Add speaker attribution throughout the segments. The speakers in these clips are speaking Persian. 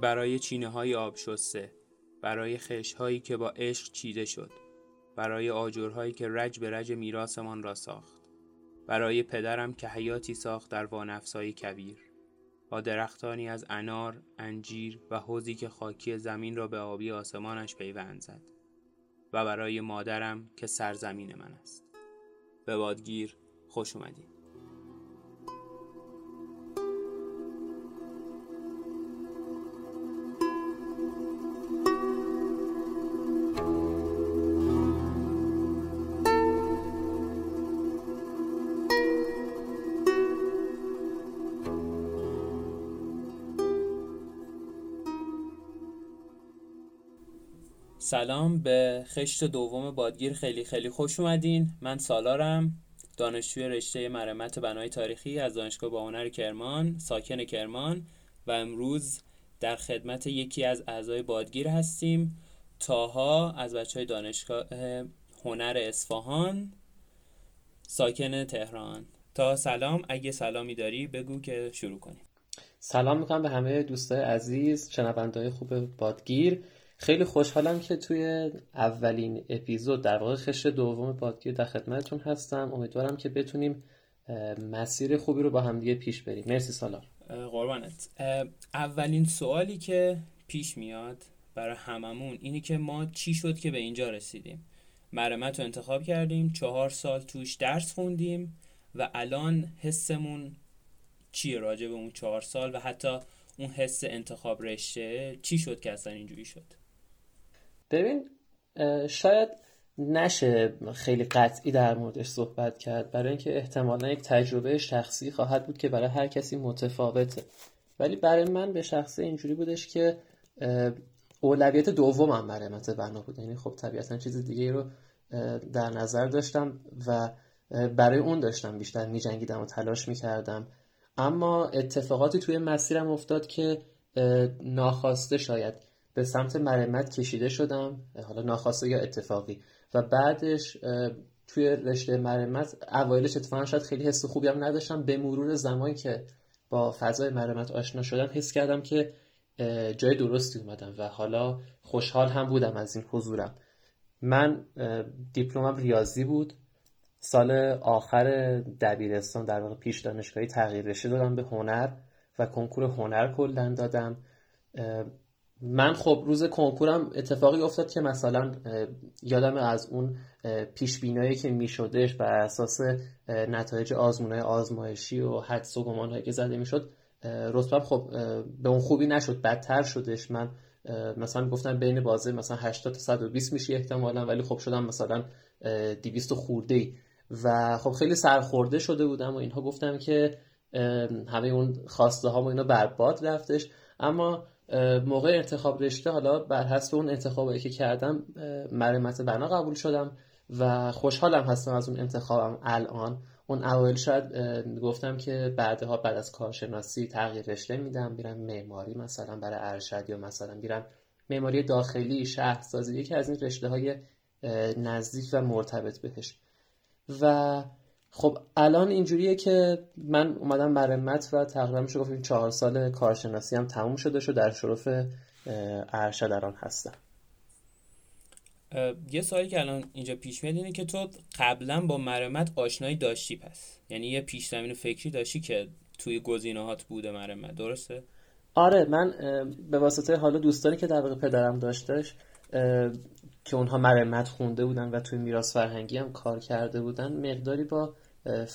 Speaker 1: برای چینه های آب شسته برای خش هایی که با عشق چیده شد برای آجرهایی که رج به رج میراسمان را ساخت برای پدرم که حیاتی ساخت در وانفسایی کبیر. با درختانی از انار، انجیر و حوزی که خاکی زمین را به آبی آسمانش پیوند زد و برای مادرم که سرزمین من است. به بادگیر خوش اومدید. سلام به خشت دوم بادگیر. خیلی خیلی خوش اومدین. من سالارم. دانشجوی رشته مرمت بنای تاریخی از دانشگاه با هنر کرمان ساکن کرمان و امروز در خدمت یکی از اعضای بادگیر هستیم. تاها از بچه های دانشگاه هنر اصفهان ساکن تهران. تا سلام. اگه سلامی داری بگو که شروع کنیم.
Speaker 2: سلام می‌کنم به همه دوستای عزیز شنوندهای خوب بادگیر. خیلی خوشحالم که توی اولین اپیزود در واقع خشت دوم پادکست در خدمتتون هستم. امیدوارم که بتونیم مسیر خوبی رو با همدیگه پیش بریم. مرسی سالار
Speaker 1: قربانت. اولین سوالی که پیش میاد برای هممون اینه که ما چی شد که به اینجا رسیدیم؟ مرمت رو انتخاب کردیم چهار سال توش درس خوندیم و الان حسمون چیه راجع به اون چهار سال و حتی اون حس انتخاب رشته چی شد که اصلا اینجوری شد؟
Speaker 2: ببین شاید نشه خیلی قطعی در موردش صحبت کرد. برای اینکه احتمالا یک تجربه شخصی خواهد بود که برای هر کسی متفاوته. ولی برای من به شخصه اینجوری بودش که اولویت دومم مرمت بنا بود. یعنی خب طبیعتا چیز دیگه رو در نظر داشتم و برای اون داشتم بیشتر می جنگیدم و تلاش می کردم اما اتفاقاتی توی مسیرم افتاد که ناخواسته شاید به سمت مرمت کشیده شدم حالا ناخواسته یا اتفاقی. و بعدش توی رشته مرمت اوایلش اتفاقا شاید خیلی حس خوبی هم نداشتم. به مرور زمانی که با فضای مرمت آشنا شدم حس کردم که جای درستی اومدم و حالا خوشحال هم بودم از این حضورم. من دیپلمم ریاضی بود. سال آخر دبیرستان در واقع پیش دانشگاهی تغییر رشته دادم به هنر و کنکور هنر کلا دادم. من خب روز کنکورم اتفاقی افتاد که مثلا یادم از اون پیش بینایی که میشدش بر اساس نتایج آزمونهای آزمایشی و حدس و گمانهایی که زده می‌شد رتبم خب به اون خوبی نشد بدتر شدش. من مثلا گفتم بین بازه مثلا 80 تا 120 میشه احتمالا ولی خب شدم مثلا 200 خورده ای و خب خیلی سرخورده شده بودم و اینها گفتم که همه اون خواسته ها و اینا برباد رفتش. اما موقع انتخاب رشته حالا بر حسب اون انتخابی که کردم مرمت بنا قبول شدم و خوشحالم هستم از اون انتخابم الان. اون اول شاید گفتم که بعدها بعد از کارشناسی تغییر رشته میدم میرم معماری مثلا برای ارشد یا مثلا میرم معماری داخلی شهرسازی یکی از این رشته های نزدیک و مرتبط بهش. و خب الان اینجوریه که من اومدم مرمت و تقریبا میشه گفتیم چهار سال کارشناسی هم تموم شده شد در شرف ارشد الان هستم.
Speaker 1: یه سوالی که الان اینجا پیش میاد اینه که تو قبلا با مرمت آشنایی داشتی پس؟ یعنی یه پیش زمین فکری داشتی که توی گزینه‌هات بوده مرمت درسته؟
Speaker 2: آره من به واسطه حالا دوستانی که در واقع پدرم داشتش که اونها مرمت خونده بودن و توی میراث فرهنگی هم کار کرده بودن مقداری با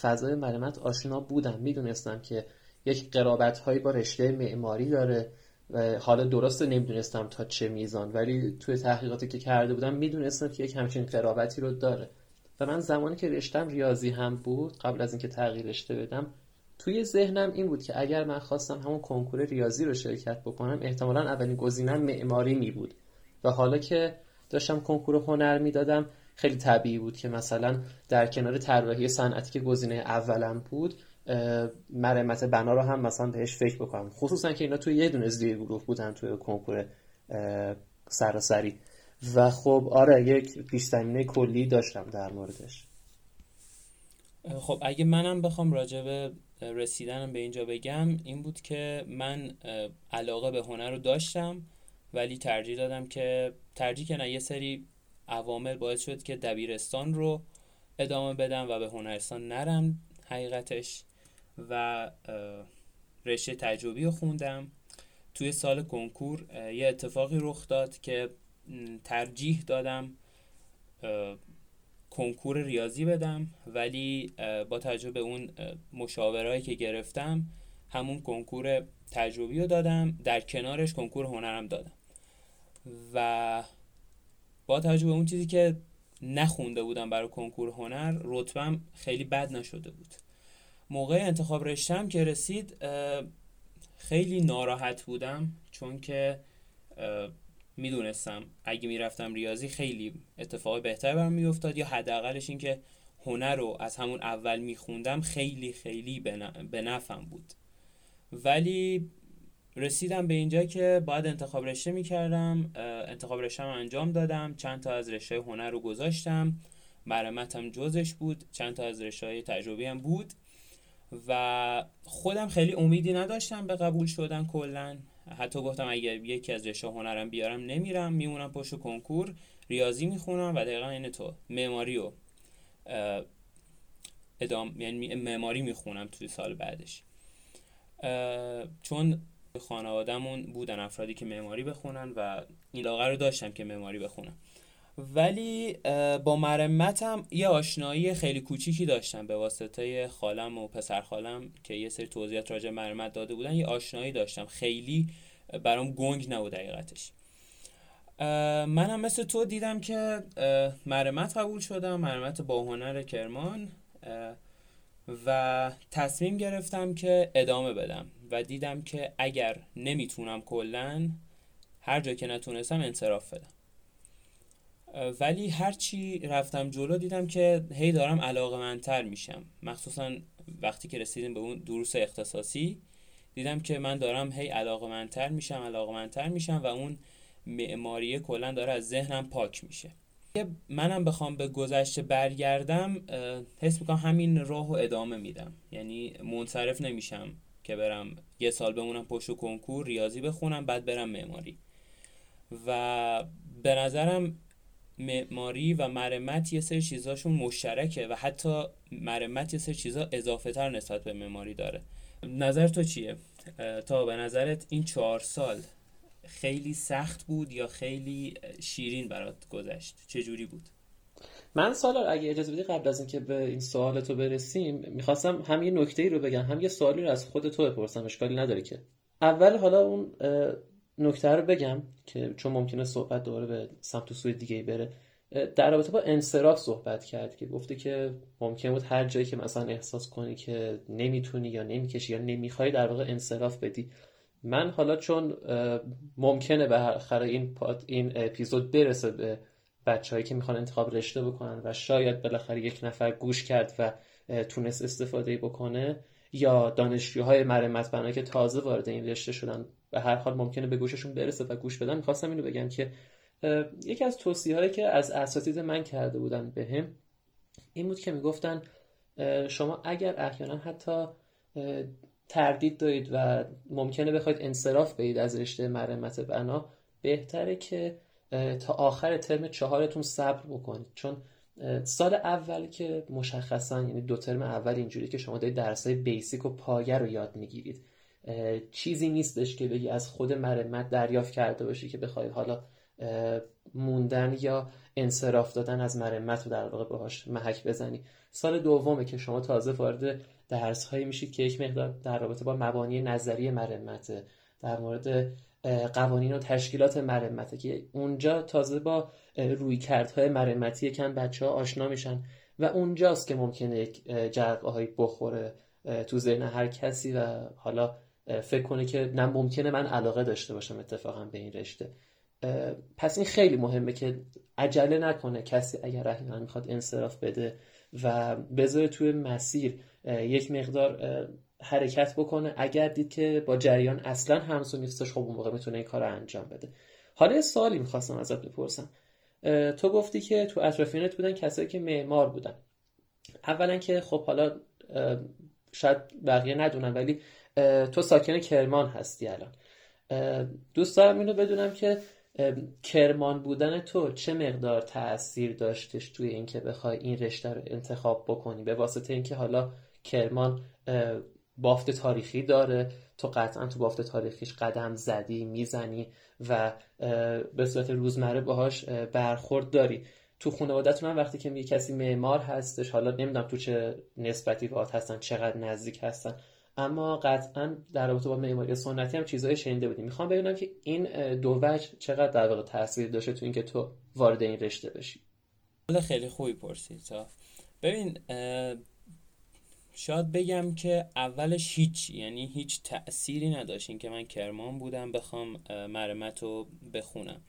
Speaker 2: فضای مرمت آشنا بودم می‌دونستم که یک قرابت هایی با رشته معماری داره و حالا درست نمی‌دونستم تا چه میزان ولی توی تحقیقاتی که کرده بودم می‌دونستم که یک همچین قرابتی رو داره. و من زمانی که رشتم ریاضی هم بود قبل از اینکه تغییر رشته بدم توی ذهنم این بود که اگر من خواستم همون کنکور ریاضی رو شرکت بکنم احتمالا اولین گزینم معماری می بود. و حالا که داشتم کنکور هنر می‌دادم خیلی طبیعی بود که مثلا در کنار طراحی صنعتی که گزینه اولم بود مرمت بنا رو هم مثلا بهش فکر بکنم. خصوصا که اینا توی یه دونه زیر گروه بودن توی کنکور سراسری. و خب آره یک پیش کلی داشتم در موردش.
Speaker 1: خب اگه منم بخوام راجع رسیدنم به اینجا بگم این بود که من علاقه به هنر رو داشتم. ولی ترجیح دادم که ترجیح که یه سری عوامل باعث شد که دبیرستان رو ادامه بدم و به هنرستان نرم حقیقتش و رشته تجربی رو خوندم. توی سال کنکور یه اتفاقی رخ داد که ترجیح دادم کنکور ریاضی بدم. ولی با توجه به اون مشاورهایی که گرفتم همون کنکور تجربی رو دادم. در کنارش کنکور هنرم دادم. و با توجه به اون چیزی که نخونده بودم برای کنکور هنر رتبم خیلی بد نشده بود. موقع انتخاب رشتم که رسید خیلی ناراحت بودم چون که می‌دونستم اگه می‌رفتم ریاضی خیلی اتفاق بهتر برام میافتاد یا حداقلش این که هنر رو از همون اول میخوندم خیلی خیلی به نفعم بود. ولی رسیدم به اینجا که باید انتخاب رشته می‌کردم انتخاب رشته انجام دادم. چند تا از رشته هنر رو گذاشتم. مرمتم جزش بود. چند تا از رشته های تجربی هم بود. و خودم خیلی امیدی نداشتم به قبول شدن کلا. حتی گفتم اگر یکی از رشته هنرم بیارم نمیرم. میمونم پشت کنکور. ریاضی می‌خونم و دقیقا این تو. معماری و ادام یعنی معماری می‌خونم توی سال بعدش. چون خانوادهمون بودن افرادی که معماری بخونن و علاقه رو داشتم که معماری بخونم ولی با مرمتم یه آشنایی خیلی کوچیکی داشتم به واسطه خالم و پسر خالم که یه سری توضیحات راجع مرمت داده بودن. یه آشنایی داشتم. خیلی برام گنگ نبود حقیقتش. منم مثل تو دیدم که مرمت قبول شدم. مرمت با هنر کرمان. و تصمیم گرفتم که ادامه بدم و دیدم که اگر نمی‌تونم کلا هر جا که نتونستم انصراف بدم. ولی هرچی رفتم جلو دیدم که هی دارم علاقه منتر میشم. مخصوصا وقتی که رسیدیم به اون دروس اختصاصی دیدم که من دارم هی علاقه منتر میشم علاقه منتر میشم و اون معماری کلا داره از ذهنم پاک میشه. منم بخوام به گذشته برگردم حس می‌کنم همین راه و ادامه میدم. یعنی منصرف نمیشم که برم یه سال بمونم پشت و کنکور ریاضی بخونم بعد برم معماری. و به نظرم معماری و مرمت یه سری چیزاشون مشترکه و حتی مرمت یه سری چیزا اضافه تر نسبت به معماری داره. نظر تو چیه؟ تا به نظرت این چهار سال خیلی سخت بود یا خیلی شیرین برات گذشت؟ چجوری بود؟
Speaker 2: من سالار اگه اجازه بدی قبل از اینکه به این سوال تو برسیم می‌خواستم هم یه نکته ای رو بگم هم یه سوالی رو از خود تو بپرسم اشکالی نداره که. اول حالا اون نکته رو بگم که چون ممکنه صحبت دوباره به سمت و سوی دیگه بره. در رابطه با انصراف صحبت کرد که گفته که ممکن بود هر جایی که مثلا احساس کنی که نمی‌تونی یا نمی‌کشی یا نمی‌خوای در واقع انصراف بدی. من حالا چون ممکنه به آخر این این اپیزود برسه به بچههایی که می‌خوان انتخاب رشته بکنن و شاید بالاخره یک نفر گوش کرد و تونست استفاده بکنه یا دانشجوهای مرمت بنایی که تازه وارد این رشته شدن به هر حال ممکنه به گوششون برسه و گوش بدن. می‌خواستم اینو بگم که یکی از توصیه هایی که از اساتید من کرده بودن به هم این بود که می‌گفتن شما اگر احیانا حتی تردید دارید و ممکنه بخواید انصراف بدید از رشته مرمت بنا بهتره که تا آخر ترم چهارتون صبر بکنید. چون سال اول که مشخصا یعنی دو ترم اول اینجوری که شما دارید درسای بیسیک و پایه رو یاد می‌گیرید. چیزی نیستش که بگی از خود مرمت دریافت کرده باشی که بخواید حالا موندن یا انصراف دادن از مرمت رو در واقع باهاش محک بزنی. سال دومه که شما تازه وارد درس هایی میشید که یک مقدار در رابطه با مبانی نظری مرمت در مورد قوانین و تشکیلات مرمته که اونجا تازه با روی کردهای مرمتی یکم بچه ها آشنا میشن و اونجاست که ممکنه یک جرقه هایی بخوره تو ذهن هر کسی و حالا فکر کنه که نه ممکنه من علاقه داشته باشم اتفاقا به این رشته. پس این خیلی مهمه که عجله نکنه کسی اگر احیانا می‌خواد انصراف بده و بذاره توی مسیر. یک مقدار حرکت بکنه. اگر دید که با جریان اصلا همسو نیستش خب اون موقع می‌تونه این کار رو انجام بده. حالا یه سوالی می‌خواستم ازت بپرسم. تو گفتی که تو اطرافیانت بودن کسایی که معمار بودن. اولا که خب حالا شاید بقیه ندونم ولی تو ساکن کرمان هستی الان. دوست دارم اینو بدونم که کرمان بودن تو چه مقدار تاثیر داشتش توی اینکه بخوای این رشته رو انتخاب بکنی؟ به واسطه اینکه حالا کرمان بافت تاریخی داره. تو قطعا تو بافت تاریخیش قدم زدی می‌زنی و به صورت روزمره باهاش برخورد داری. تو خانوادتون هم وقتی که یه کسی معمار هستش حالا نمی‌دونم تو چه نسبتی باهات هستن چقدر نزدیک هستن اما قطعا در رابطه با معماری سنتی هم چیزهای شنیده بودیم. می‌خوام ببینم که این دو وجه چقدر در واقع تاثیر داشته تو اینکه تو وارد این رشته بشی.
Speaker 1: خیلی خوبی پرسید ببین شاید بگم که اولش هیچ یعنی هیچ تأثیری نداشت که من کرمان بودم بخوام مرمت رو بخونم.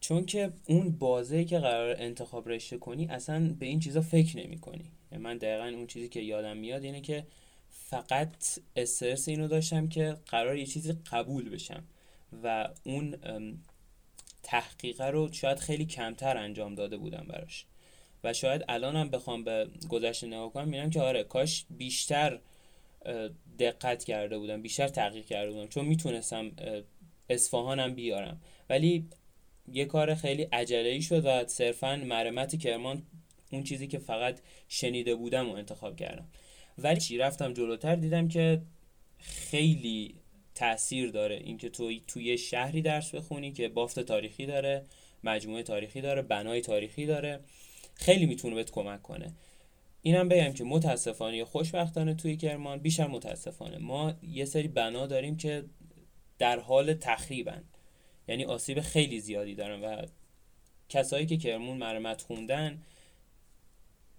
Speaker 1: چون که اون بازه که قرار انتخاب رشته کنی اصلا به این چیزا فکر نمی کنی. یعنی من دقیقا اون چیزی که یادم میاد اینه که فقط استرس اینو داشتم که قرار یه چیزی قبول بشم و اون تحقیقه رو شاید خیلی کمتر انجام داده بودم براش. و شاید الانم بخوام به گذشته نگاه کنم می‌بینم که آره کاش بیشتر دقت کرده بودم بیشتر تحقیق کرده بودم چون می‌تونستم اصفهانم بیارم. ولی یه کار خیلی عجله ای شد و صرفا مرمت کرمان اون چیزی که فقط شنیده بودم و انتخاب کردم. ولی چی؟ رفتم جلوتر دیدم که خیلی تاثیر داره اینکه تو توی شهری درس بخونی که بافت تاریخی داره مجموعه تاریخی داره بنای تاریخی داره. خیلی می‌تونه بهت کمک کنه. اینم بگم که متاسفانه یا خوشبختانه توی کرمان بیشتر متاسفانه. ما یه سری بنا داریم که در حال تخریبن. یعنی آسیب خیلی زیادی دارن و کسایی که کرمون مرمت خوندن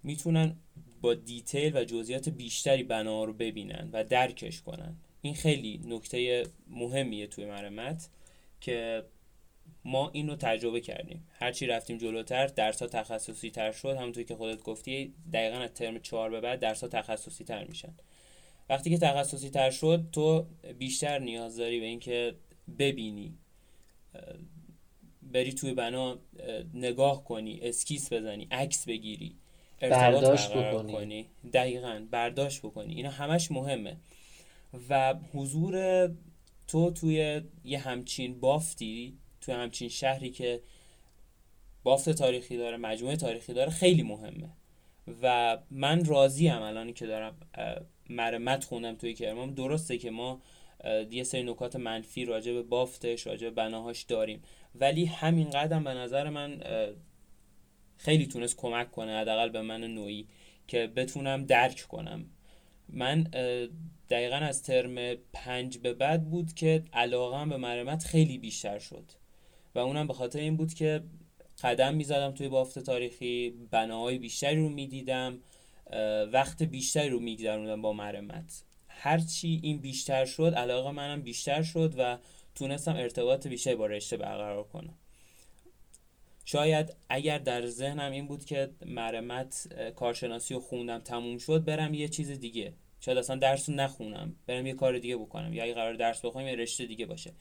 Speaker 1: می‌تونن با دیتیل و جزئیات بیشتری بنا رو ببینن و درکش کنن. این خیلی نکته مهمیه توی مرمت که ما اینو تجربه کردیم. هرچی رفتیم جلوتر درس ها تخصصی تر شد. همونطور که خودت گفتی دقیقا از ترم چهار به بعد درس ها تخصصی تر میشن. وقتی که تخصصی تر شد تو بیشتر نیاز داری به اینکه ببینی بری توی بنا نگاه کنی اسکیس بزنی عکس بگیری
Speaker 2: برداشت بکنی.
Speaker 1: کنی. دقیقا برداشت بکنی. اینا همش مهمه. و حضور تو توی یه همچین بافتی توی همچین شهری که بافت تاریخی داره مجموعه تاریخی داره خیلی مهمه. و من راضی ام الان که دارم مرمت خوندم توی کرمان درسته که ما یه سری نکات منفی راجع به بافتش راجع به بناهاش داریم. ولی همین قدم به نظر من خیلی تونست کمک کنه حداقل به من نوعی که بتونم درک کنم. من دقیقا از ترم پنج به بعد بود که علاقم به مرمت خیلی بیشتر شد. و اونم به خاطر این بود که قدم می‌زدم توی بافت تاریخی بناهای بیشتری رو می‌دیدم وقت بیشتری رو میگذروندم با مرمت. هرچی این بیشتر شد علاقه منم بیشتر شد و تونستم ارتباط بیشتری با رشته برقرار کنم. شاید اگر در ذهنم این بود که مرمت کارشناسی رو خوندم تموم شد برم یه چیز دیگه. شاید اصلا درس رو نخونم برم یه کار دیگه بکنم. یا اگه قرار درس بخونم یه رشته دیگه باشه.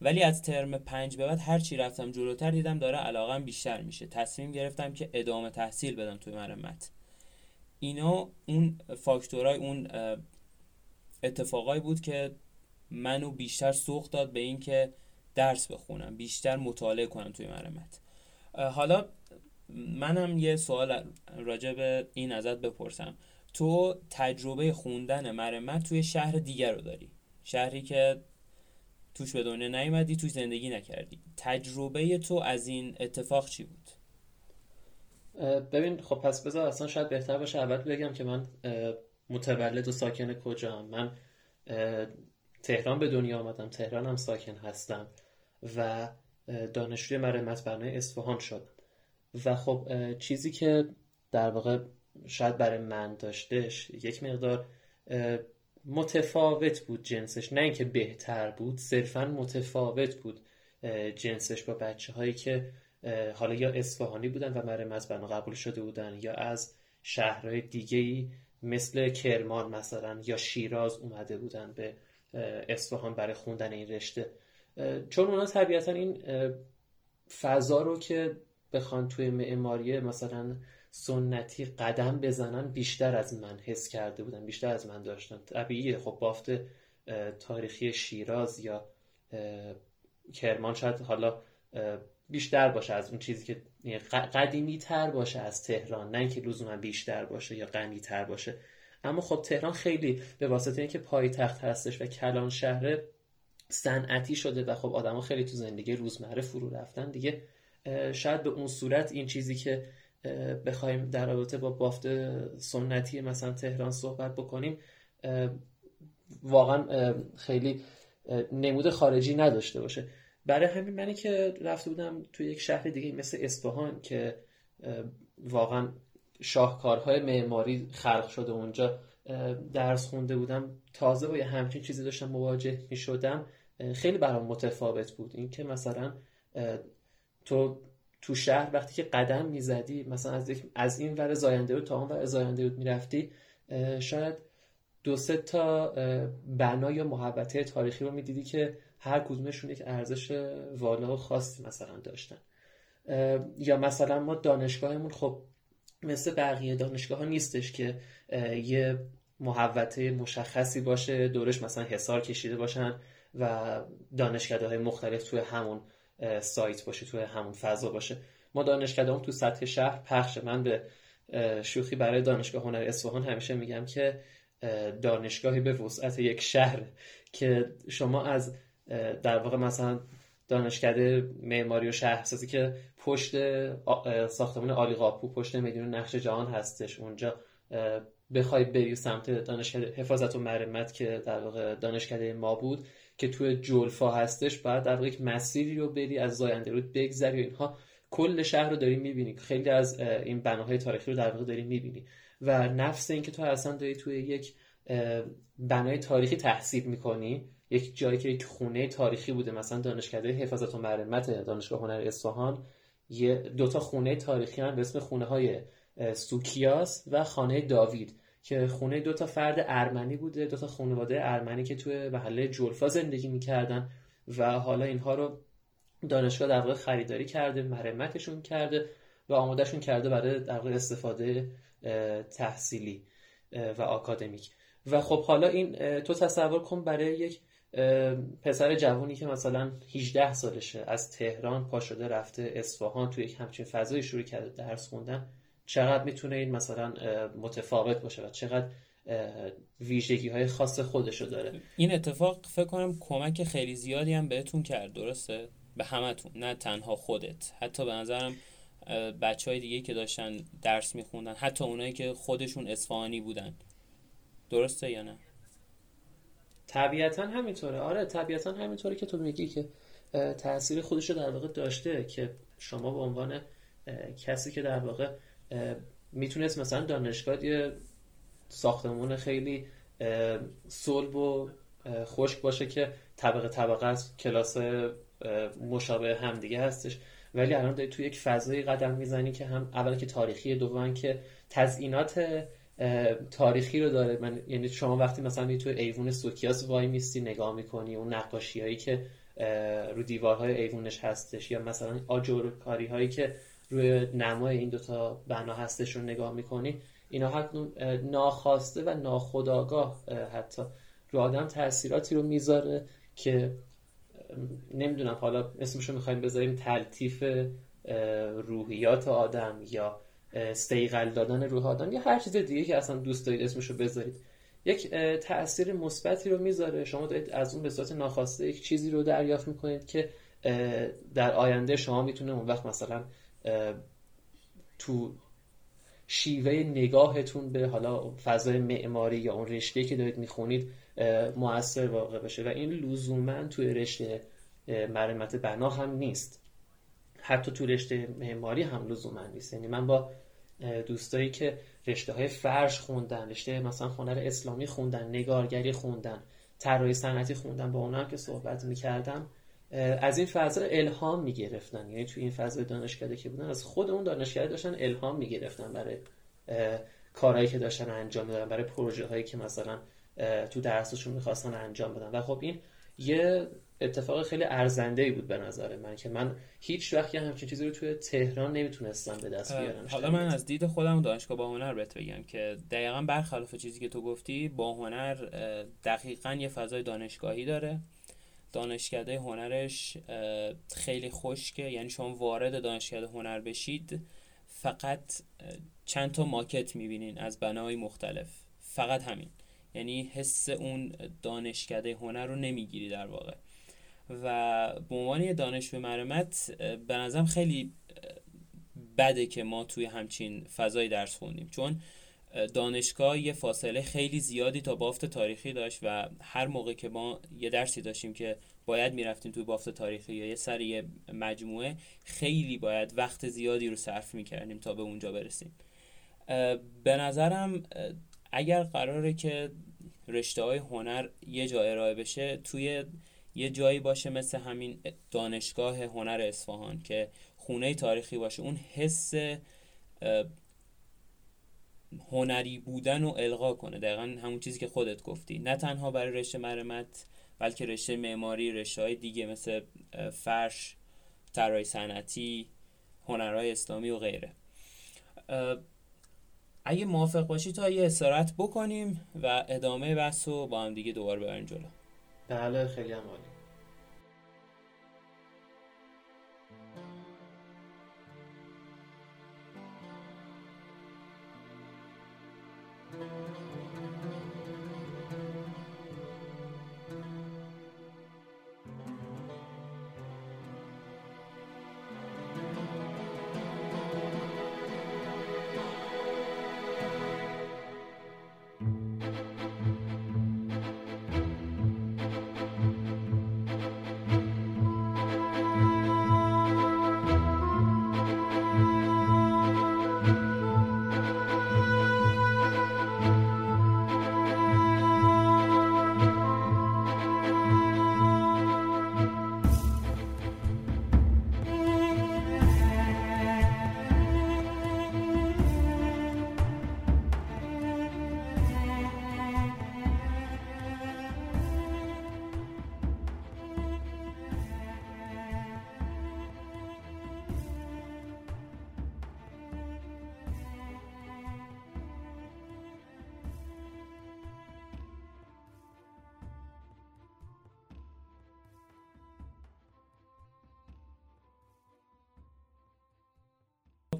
Speaker 1: ولی از ترم پنج به بعد هر چی رفتم جلوتر دیدم داره علاقم بیشتر میشه. تصمیم گرفتم که ادامه تحصیل بدم توی مرمت. اینا اون فاکتورای اون اتفاقایی بود که منو بیشتر سوخت داد به اینکه درس بخونم بیشتر مطالعه کنم توی مرمت. حالا منم یه سوال راجع به این ازت بپرسم. تو تجربه خوندن مرمت توی شهر دیگر رو داری؟ شهری که توش به دنیا نیومدی توش زندگی نکردی. تجربه تو از این اتفاق چی بود؟
Speaker 2: ببین خب پس بذار اصلا شاید بهتر باشه اول بگم که من متولد و ساکن کجا هم من تهران به دنیا آمدم تهران هم ساکن هستم و دانشجوی مرمت برنای اصفهان شدم. و خب چیزی که در واقع شاید برای من داشتش یک مقدار متفاوت بود جنسش. نه اینکه بهتر بود صرفا متفاوت بود جنسش با بچه هایی که حالا یا اصفهانی بودن و مرمت بنا قبول شده بودن یا از شهرهای دیگه مثل کرمان مثلا یا شیراز اومده بودن به اصفهان برای خوندن این رشته. چون اونا طبیعتا این فضا رو که بخوان توی معماری مثلا سنتی قدم بزنن بیشتر از من حس کرده بودن بیشتر از من داشتن. طبیعیه. خب بافت تاریخی شیراز یا کرمان شاید حالا بیشتر باشه از اون چیزی که یعنی قدیمی تر باشه از تهران. نه اینکه لزوما بیشتر باشه یا غنی تر باشه. اما خب تهران خیلی به واسطه اینکه پایتخت هستش و کلان شهر صنعتی شده و خب آدما خیلی تو زندگی روزمره فرو رفتن دیگه شاید به اون صورت این چیزی که بخوایم در رابطه با بافت سنتی مثلا تهران صحبت بکنیم واقعا خیلی نمود خارجی نداشته باشه. برای همین منی که رفته بودم توی یک شهر دیگه مثل اصفهان که واقعا شاهکارهای معماری خلق شده اونجا درس خونده بودم. تازه با یه همچین چیزی داشتم مواجه می شدم خیلی برام متفاوت بود. اینکه مثلا تو تو شهر وقتی که قدم می‌زدی مثلا از, از این ور زاینده تا اون ور زاینده می‌رفتی شاید دو سه تا بنا یا محبته تاریخی رو می‌دیدی که هر کدومشون یک ارزش والا و خاصی مثلا داشتن. یا مثلا ما دانشگاهمون خب مثل بقیه دانشگاه ها نیستش که یه محوطه مشخصی باشه دورش مثلا حسار کشیده باشن و دانشکده های مختلف توی همون سایت باشه توی همون فضا باشه. ما دانشکده هم تو سطح شهر پخشه. من به شوخی برای دانشگاه هنر اصفهان همیشه میگم که دانشگاهی به وسعت یک شهر که شما از در واقع مثلا دانشکده معماری و شهرسازی که پشت ساختمان آلی قاپو پشت میدون نقش جهان هستش اونجا بخوای بری سمت دانشکده حفاظت و مرمت که در واقع دانشکده ما بود که توی جولفا هستش بعد در یک مسیری رو بری از زاینده رود بگذری و اینها. کل شهر رو داری می‌بینی. خیلی از این بناهای تاریخی رو در واقع داری می‌بینی. و نفس اینکه تو اصلا داری توی یک بنای تاریخی تحصیل می‌کنی یک جایی که یک خونه تاریخی بوده مثلا دانشکده حفاظت و مرمت دانشگاه هنر اصفهان یه دوتا خونه تاریخی هم به اسم خونه های سوکیاس و خانه داوید. که خونه دو تا فرد ارمنی بوده دو تا خانواده ارمنی که توی محله جولفا زندگی می‌کردن و حالا اینها رو دانشگاه در واقع خریداری کرده مرمتشون کرده و آمادهشون کرده برای در واقع استفاده تحصیلی و آکادمیک. و خب حالا این تو تصور کن برای یک پسر جوونی که مثلا 18 سالشه از تهران پا شده رفته اصفهان توی یک همچین فضای شروع کرده درس خوندن. چقدر می‌تونه این مثلا متفاوت باشه و چقدر ویژگی های خاص خودشو داره.
Speaker 1: این اتفاق فکر کنم کمک خیلی زیادی هم بهتون کرد درسته؟ به همتون نه تنها خودت. حتی به نظرم بچه های دیگه که داشتن درس میخوندن حتی اونایی که خودشون اصفهانی بودن. درسته یا نه؟
Speaker 2: طبیعتا همینطوره. آره طبیعتا همینطوره که تو میگی که تاثیر خودش رو در واقع داشته که شما به عنوان کسی که در واقع می‌تونست مثلا دانشگاه یه ساختمون خیلی صلب و خشک باشه که طبقه طبقه از کلاس مشابه همدیگه هستش. ولی الان داری توی یک فضایی قدم می‌زنی که هم اول که تاریخی دوم که تزئینات تاریخی رو داره. من یعنی شما وقتی مثلا می تو ایوون سوکیاس وای میستی نگاه می‌کنی اون نقاشی هایی که رو دیوارهای ایوونش هستش یا مثلا آجر کاری هایی که روی نمای این دوتا بنا هستش رو نگاه می‌کنی اینا حتی ناخواسته و ناخداگاه حتی رو آدم تاثیراتی رو می‌ذاره که نمی‌دونم حالا اسمشو می‌خوایم بذاریم تلطیف روحیات آدم یا استیقل دادن روح آدم یا هر چیز دیگه که اصلا دوست دارید اسمشو بذارید. یک تاثیر مثبتی رو می‌ذاره. شما دارید از اون به صورت ناخواسته یک چیزی رو دریافت می‌کنید که در آینده شما می‌تونه اون وقت مثلا تو شیوه نگاهتون به حالا فضای معماری یا اون رشته که دارید می‌خونید موثر واقع بشه. و این لزوما توی رشته مرمت بنا هم نیست. حتی تو رشته معماری هم لزوما نیست. یعنی من با دوستایی که رشته های فرش خوندن رشته مثلا هنر اسلامی خوندن نگارگری خوندن طراحی صنعتی خوندن با اونها که صحبت می‌کردم از این فضا الهام می‌گرفتن. یعنی تو این فضای دانشکده که بودن از خود اون دانشکده داشتن الهام می‌گرفتن برای کارهایی که داشتن انجام می‌دادن برای پروژه هایی که مثلا تو درسشون می‌خواستن انجام بدن. و خب این یه اتفاق خیلی ارزنده ای بود به نظر من که من هیچ وقت همچین چیزی رو توی تهران نمی‌تونستم به دست بیارم
Speaker 1: حالا من از دید خودم دانشگاه با هنر بهت بگم که دقیقا برخلاف چیزی که تو گفتی با هنر دقیقا یه فضای دانشگاهی داره. دانشکده هنرش خیلی خشکه. یعنی شما وارد دانشکده هنر بشید فقط چند تا ماکت می‌بینین از بناهای مختلف. فقط همین. یعنی حس اون دانشکده هنر رو نمی‌گیری در واقع. و به عنوان دانشجو مرمت به نظرم خیلی بده که ما توی همچین فضای درس خوندیم. چون دانشگاه یه فاصله خیلی زیادی تا بافت تاریخی داشت و هر موقع که ما یه درسی داشتیم که باید می‌رفتیم توی بافت تاریخی یا یه سر یه مجموعه خیلی باید وقت زیادی رو صرف می‌کردیم تا به اونجا برسیم. به نظرم اگر قراره که رشته های هنر یه جا ارائه بشه توی یه جایی باشه مثل همین دانشگاه هنر اصفهان که خونه تاریخی باشه اون حس هنری بودن و القا کنه. دقیقا همون چیزی که خودت گفتی. نه تنها برای رشته مرمت بلکه رشته معماری رشته های دیگه مثل فرش طراحی صنعتی هنرهای اسلامی و غیره. اگه موافق باشی تا یه استراحت بکنیم و ادامه بحث رو با هم دیگه دوباره ببریم جلو.
Speaker 2: بله خیلی هم عالی.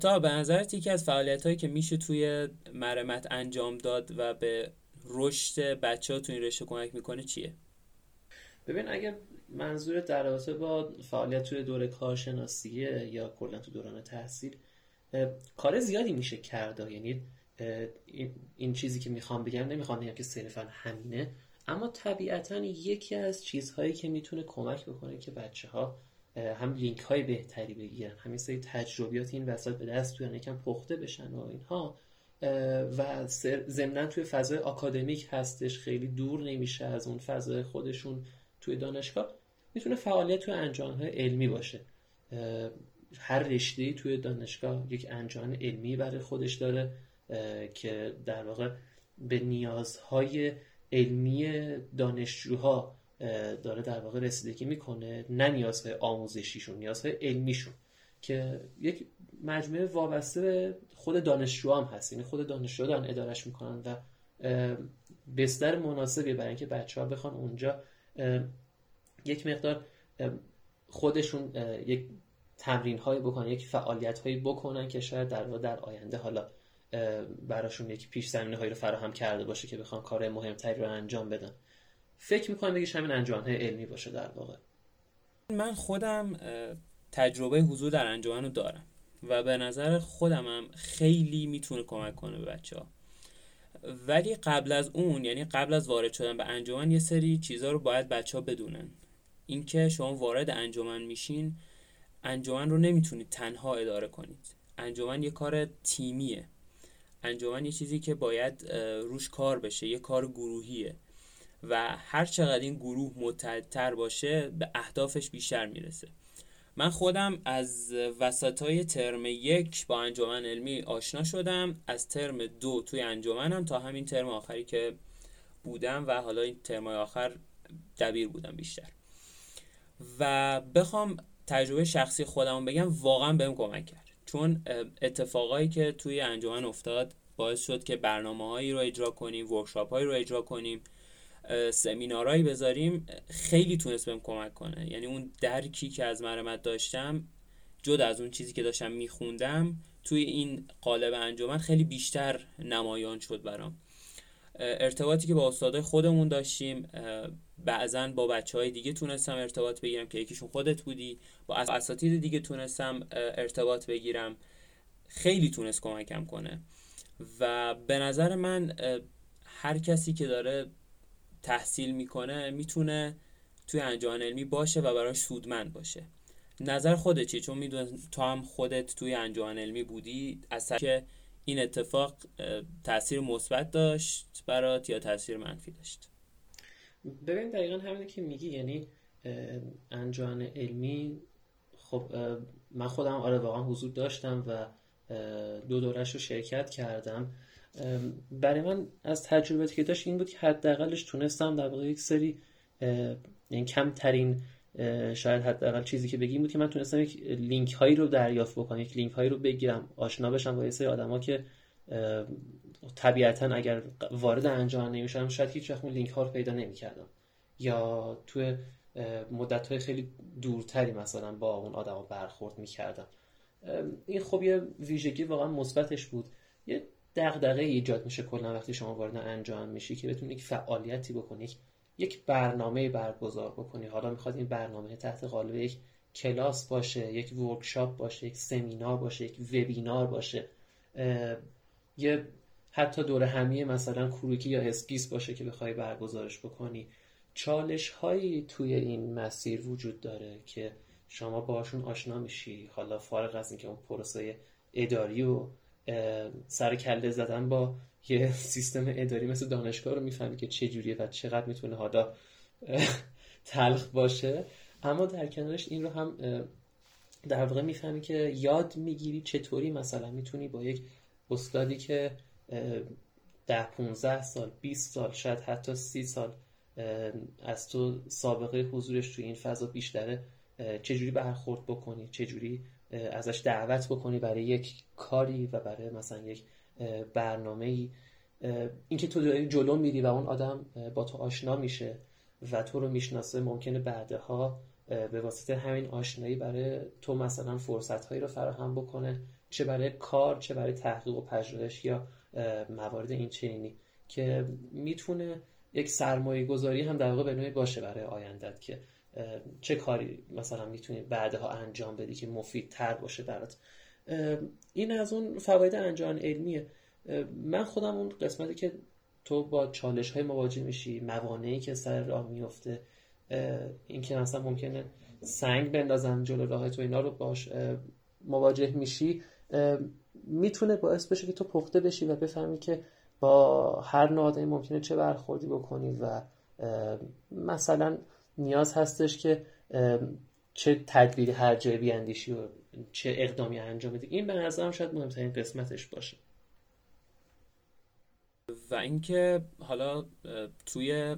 Speaker 1: تا به نظرت یکی از فعالیت هایی که میشه توی مرمت انجام داد و به رشد بچه ها توی این رشته کمک می‌کنه چیه؟
Speaker 2: ببین اگر منظور در رابطه با فعالیت توی دوره کارشناسیه یا کلا تو دوران تحصیل کار زیادی میشه کرد یعنی این چیزی که می‌خوام بگم نمی‌خوام بگم که صرفا همینه اما طبیعتا یکی از چیزهایی که می‌تونه کمک بکنه که بچه ها هم لینک های بهتری بگیرن همین سری تجربیات این وسط به دست بیان یکم پخته بشن و اینها. و ضمنا توی فضای آکادمیک هستش خیلی دور نمیشه از اون فضای خودشون توی دانشگاه. می‌تونه فعالیت توی انجامهای علمی باشه. هر رشته توی دانشگاه یک انجام علمی برای خودش داره که در واقع به نیازهای علمی دانشجوها داره در واقع رسیدگی می‌کنه نه نیازهای آموزشیشون نیازهای علمیشون. که یک مجموعه وابسته به خود دانشجو هم هست. یعنی خود دانشجو دارن ادارش می‌کنن و بستر مناسبی برای اینکه بچه ها بخوان اونجا یک مقدار خودشون یک تمرین هایی بکنن یک فعالیت هایی بکنن که شاید در در آینده حالا براشون یک پیش زمینه هایی رو فراهم کرده باشه که بخوان کار مهمتری رو انجام بدن. فکر می‌کنم بگیش همین انجامهای علمی باشه در واقع.
Speaker 1: من خودم تجربه حضور در انجمن رو دارم و به نظر خودم هم خیلی می‌تونه کمک کنه به بچه ها ولی قبل از اون یعنی قبل از وارد شدن به انجمن یه سری چیزها رو باید بچه ها بدونن. اینکه شما وارد انجمن میشین انجمن رو نمی‌تونید تنها اداره کنید. انجمن یه کار تیمیه. انجمن یه چیزی که باید روش کار بشه یه کار گروهیه. و هر چقدر این گروه متحدتر باشه به اهدافش بیشتر می‌رسه. من خودم از وسط های ترم یک با انجمن علمی آشنا شدم. از ترم دو توی انجمنم تا همین ترم آخری که بودم و حالا این ترم آخر دبیر بودم بیشتر. و بخوام تجربه شخصی خودم بگم واقعا بهم کمک کرد. چون اتفاقایی که توی انجمن افتاد باعث شد که برنامه هایی رو اجرا کنیم ورکشاپ هایی رو اجرا کنیم. سمینارهایی بذاریم خیلی تونست بهم کمک کنه. یعنی اون درکی که از مرمت داشتم جدا از اون چیزی که داشتم میخوندم توی این قالب انجمن خیلی بیشتر نمایان شد برام. ارتباطی که با استادای خودمون داشتیم بعضا با بچه های دیگه تونستم ارتباط بگیرم که یکیشون خودت بودی با اساتید دیگه تونستم ارتباط بگیرم. خیلی تونست کمکم کنه. و به نظر من هر کسی که داره تحصیل می‌کنه می‌تونه توی انجام علمی باشه و براش سودمند باشه. نظر خودت چیه؟ چون می‌دونم تو هم خودت توی انجام علمی بودی از که این اتفاق تاثیر مثبت داشت برات یا تاثیر منفی داشت؟
Speaker 2: ببین دقیقا همینه که میگی یعنی انجام علمی خب من خودم آره واقعا حضور داشتم و دو دورش رو شرکت کردم. برای من از تجربه که داشت این بود که حداقلش تونستم در واقع یک سری یعنی کمترین شاید حداقل چیزی که بگیم بود که من تونستم یک لینک هایی رو دریافت بکنم یک لینک هایی رو بگیرم آشنا بشم با یه سری آدما که طبیعتا اگر وارد انجام نمیشم شاید هیچ وقت اون لینک ها رو پیدا نمی‌کردم. یا توی مدت های خیلی دورتری مثلا با اون آدما برخورد می‌کردم. این خب یه ویژگی واقعا مثبتش بود. یه دغدغه ایجاد میشه کلا وقتی شما وارد انجام میشی که بتونی یک فعالیتی بکنی یک برنامه برگزار بکنی. حالا می‌خواد این برنامه تحت قالب یک کلاس باشه یک ورکشاپ باشه یک سمینار باشه یک وبینار باشه. یه حتی دور همیه مثلا کروکی یا اسکیس باشه که بخوای برگزارش بکنی. چالش هایی توی این مسیر وجود داره که شما باشون آشنا میشی. حالا فارغ از اینکه اون پروسه اداری و سر کله زدن با یه سیستم اداری مثل دانشگاه رو می‌فهمی که چه جوریه و چقدر می‌تونه حالا تلخ باشه. اما در کنارش این رو هم در واقع می‌فهمی که یاد می‌گیری چطوری مثلا می‌تونی با یک استادی که ده 15 سال 20 سال شاید حتی سی سال از تو سابقه حضورش توی این فضا بیشتره چجوری برخورد بکنی؟ چجوری ازش دعوت بکنی برای یک کاری و برای مثلا یک برنامه ای اینکه تو جلو میری و اون آدم با تو آشنا میشه و تو رو می‌شناسه ممکنه بعدها به واسطه همین آشنایی برای تو مثلا فرصت هایی رو فراهم بکنه چه برای کار چه برای تحقیق و پژوهش یا موارد این چنینی که می‌تونه یک سرمایه گذاری هم در واقع به باشه برای آیندت که چه کاری مثلا می‌تونی بعدها انجام بدی که مفید تر باشه برات؟ این از اون فواید انجام علمیه. من خودم اون قسمتی که تو با چالش های مواجه میشی موانعی که سر راه میفته این که مثلا ممکنه سنگ بندازن جلو راه تو اینا رو باش مواجه میشی می‌تونه باعث بشه که تو پخته بشی و بفهمی که با هر نوع ممکنه چه برخوردی بکنی و مثلا نیاز هستش که چه تدبیری هر جای بیاندیشی و چه اقدامی انجام بدی. این به نظرم شاید مهمترین قسمتش باشه.
Speaker 1: و اینکه حالا توی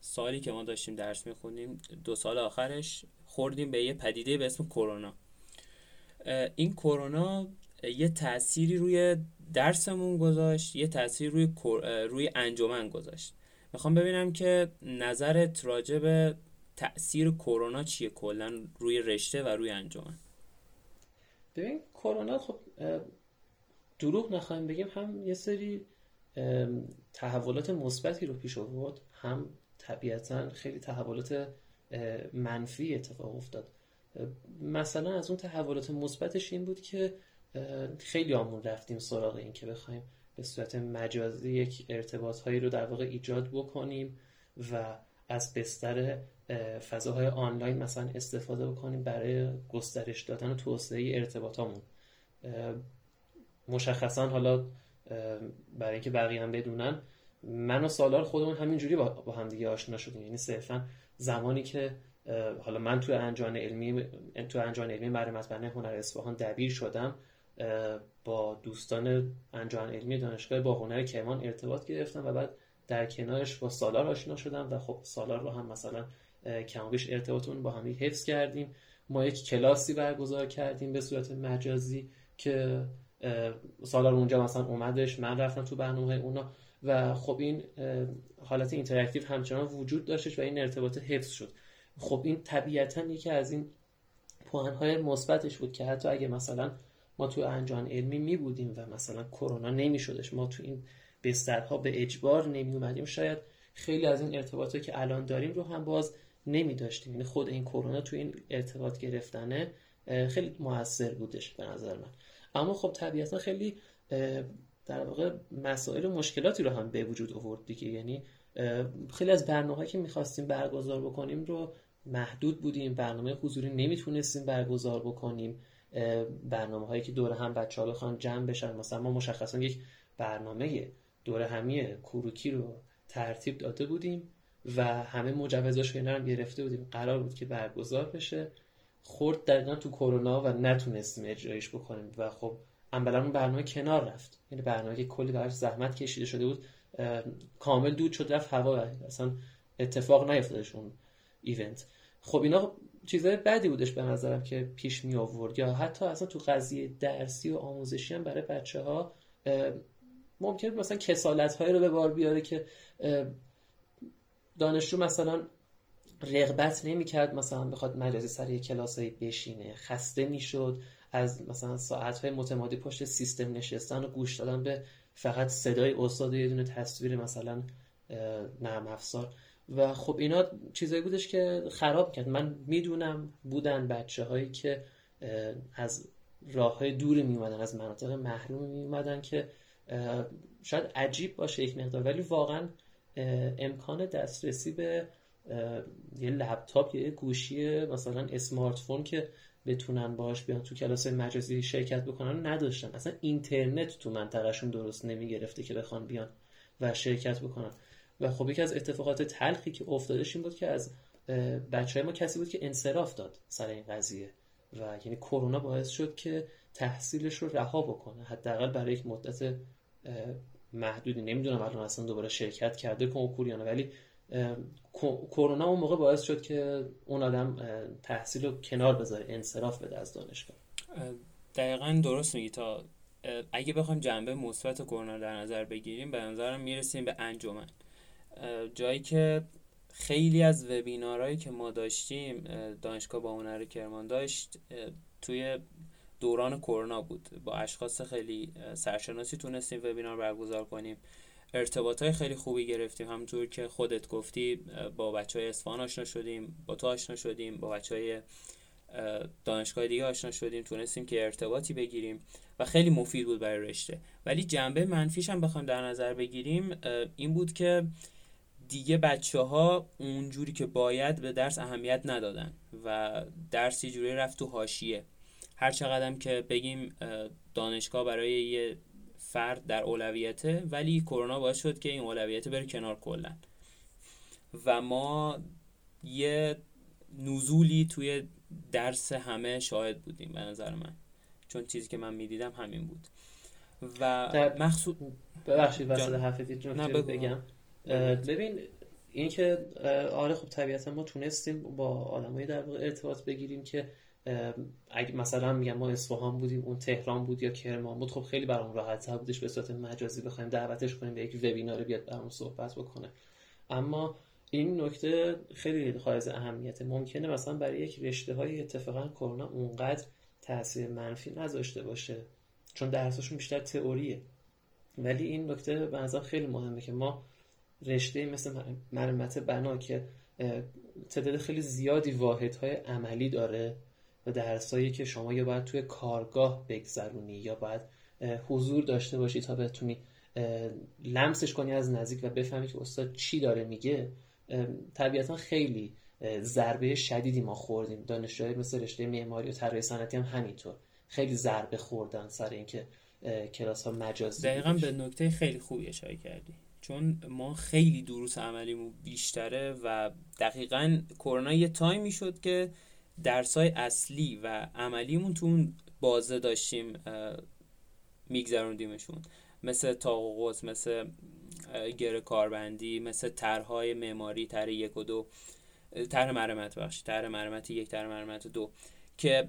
Speaker 1: سالی که ما داشتیم درس می‌خونیم دو سال آخرش خوردیم به یه پدیده به اسم کرونا. این کرونا یه تأثیری روی درسمون گذاشت یه تأثیر روی روی انجمن گذاشت. می‌خوام ببینم که نظرت راجع به تأثیر کرونا چیه کلا روی رشته و روی انجمن.
Speaker 2: ببین کرونا خب دروغ نخواهیم بگیم هم یه سری تحولات مثبتی رو پیش آورد هم طبیعتا خیلی تحولات منفی اتفاق افتاد. مثلا از اون تحولات مثبتش این بود که خیلی آمون رفتیم سراغ این که بخوایم به صورت مجازی یک ارتباط هایی رو در واقع ایجاد بکنیم و از بستر فضاهای آنلاین مثلا استفاده بکنیم برای گسترش دادن و توسعه ارتباطامون. مشخصا حالا برای اینکه بقیه هم بدونن من و سالار خودمون همینجوری با هم دیگه آشنا شدیم. یعنی صرفا زمانی که حالا من تو انجام علمی تو انجام علمی مرمت هنر اصفهان دبیر شدم با دوستان انجام علمی دانشگاه با هنر کرمان ارتباط گرفتم و بعد در کنارش با سالار آشنا شدم و خب سالار رو هم مثلا کمابیش ارتباطمون با هم حفظ کردیم. ما یک کلاسی برگزار کردیم به صورت مجازی که سالار اونجا مثلا اومدش من رفتم تو برنامه اونا و خب این حالت interactive همچنان وجود داشتش و این ارتباط حفظ شد. خب این طبیعتا یکی از این های مثبتش بود که حتی اگه مثلا ما تو انجام علمی می بودیم و مثلا کرونا نمی شدش ما تو این بسترها به اجبار نمی اومدیم شاید خیلی از این ارتباطات که الان داریم رو هم باز نمی داشتیم یعنی خود این کرونا تو این ارتباط گرفتنه خیلی موثر بودش به نظر من. اما خب طبیعتا خیلی در واقع مسائل و مشکلاتی رو هم به وجود آورد دیگه. یعنی خیلی از برنامه که می‌خواستیم برگزار بکنیم رو محدود بودیم. برنامه حضوری نمی‌تونستیم برگزار بکنیم. برنامه هایی که دور هم بچه ها بخوان جمع بشن. مثلا ما مشخصا یک برنامه دور همی کوروکی رو ترتیب داده بودیم و همه مجوزاش رو هم گرفته بودیم. قرار بود که برگزار بشه. خورد دقیقا تو کرونا و نتونستیم اجرایش بکنیم و خب عملا اون برنامه کنار رفت. یعنی برنامه که کلی براش زحمت کشیده شده بود کامل دود شد رفت هوا اصلا اتفاق نیفتادش اون ایونت. خب اینا چیزای بدی بودش به نظرم که پیش می آورد. یا حتی اصلا تو قضیه درسی و آموزشی هم برای بچه ها ممکن مثلا کسالت رو به بار بیاره که دانشجو مثلا رغبت نمی‌کرد مثلا بخواد مجازی سر یک کلاسایی بشینه. خسته می‌شد. از مثلا ساعت های متمادی پشت سیستم نشستن و گوش دادن به فقط صدای استاد یه دونه تصویر مثلا نرم افزار. و خب اینا چیزایی بودش که خراب کرد. من می‌دونم بودن بچه هایی که از راه های دوری می از مناطق محروم می که شاید عجیب باشه یک مقدار ولی واقعا امکان دسترسی به یه لپتاپ یه گوشی مثلا اسمارت فون که بتونن باش بیان تو کلاس مجازی شرکت بکنن نداشتن. اصلا اینترنت تو منطقهشون درست نمی‌گرفته که بخوان بیان و شرکت بکنن. و خب یکی از اتفاقات تلخی که افتادش این بود که از بچه های ما کسی بود که انصراف داد سر این قضیه و یعنی کرونا باعث شد که تحصیلش رو رها بکنه. حداقل برای یک مدت محدودی. نمی‌دونم الان اصلا دوباره شرکت کرده کنکور ولی کرونا اون موقع باعث شد که اون آدم تحصیل رو کنار بذاره انصراف بده از دانشگاه.
Speaker 1: دقیقا درست میگی تا اگه بخوایم جنبه مثبت کرونا در نظر بگیریم به نظرم می‌رسیم به انجمن. جایی که خیلی از وبینارهایی که ما داشتیم دانشگاه با هنر کرمان داشت توی دوران کرونا بود. با اشخاص خیلی سرشناسی تونستیم وبینار برگزار کنیم. ارتباط های خیلی خوبی گرفتیم. همونطور که خودت گفتی با بچه های اصفهان آشنا شدیم با تو آشنا شدیم با بچه های دانشگاه دیگه آشنا شدیم. تونستیم که ارتباطی بگیریم و خیلی مفید بود برای رشته. ولی جنبه منفیش هم بخوایم در نظر بگیریم این بود که دیگه بچه ها اونجوری که باید به درس اهمیت ندادن و درس یه جوری رفت تو حاشیه. هر چقدر که بگیم دانشگاه برای یه فرد در اولویته ولی کرونا باعث شد که این اولویت بره کنار کلا. و ما یه نزولی توی درس همه شاهد بودیم به نظر من. چون چیزی که من می‌دیدم همین بود. و مخصوص
Speaker 2: ببخشید وسط حرفت بگم. ببین این که آره خب طبیعتا ما تونستیم با آدمایی در واقع ارتباط بگیریم که اگه مثلا میگم ما اصفهان بودیم اون تهران بود یا کرمان بود خب خیلی برام راحت بودش به صورت مجازی بخوایم دعوتش کنیم به یک وبینار بیاد برامون صحبت بکنه. اما این نکته خیلی حائز اهمیته. ممکنه مثلا برای یک رشته های اتفاقا کرونا اونقدر تاثیر منفی نذاشته باشه چون درسشون بیشتر تئوریه. ولی این نکته به خیلی مهمه که ما رشته مثل مرمت بنا که تعداد خیلی زیادی واحدهای عملی داره و درسایی که شما یا باید توی کارگاه بگذرونی یا باید حضور داشته باشی تا بتونی لمسش کنی از نزدیک و بفهمی که استاد چی داره میگه طبیعتا خیلی ضربه شدیدی ما خوردیم. دانشجوهای مثل رشته معماری و طراحی صنعتی هم همینطور. خیلی ضربه خوردن سر اینکه کلاس ها مجازی
Speaker 1: دقیقا به نکته خیلی خوبی اشاره کردی. چون ما خیلی دروس عملیمون بیشتره و دقیقا کرونا یه تایمی شد که درسای اصلی و عملیمون تو اون بازه داشتیم میگذروندیمشون. مثل تاقوقس مثل گره کاربندی مثل طرحهای معماری طرح یک و دو طرح مرمت بخش طرح مرمت یک طرح مرمت دو که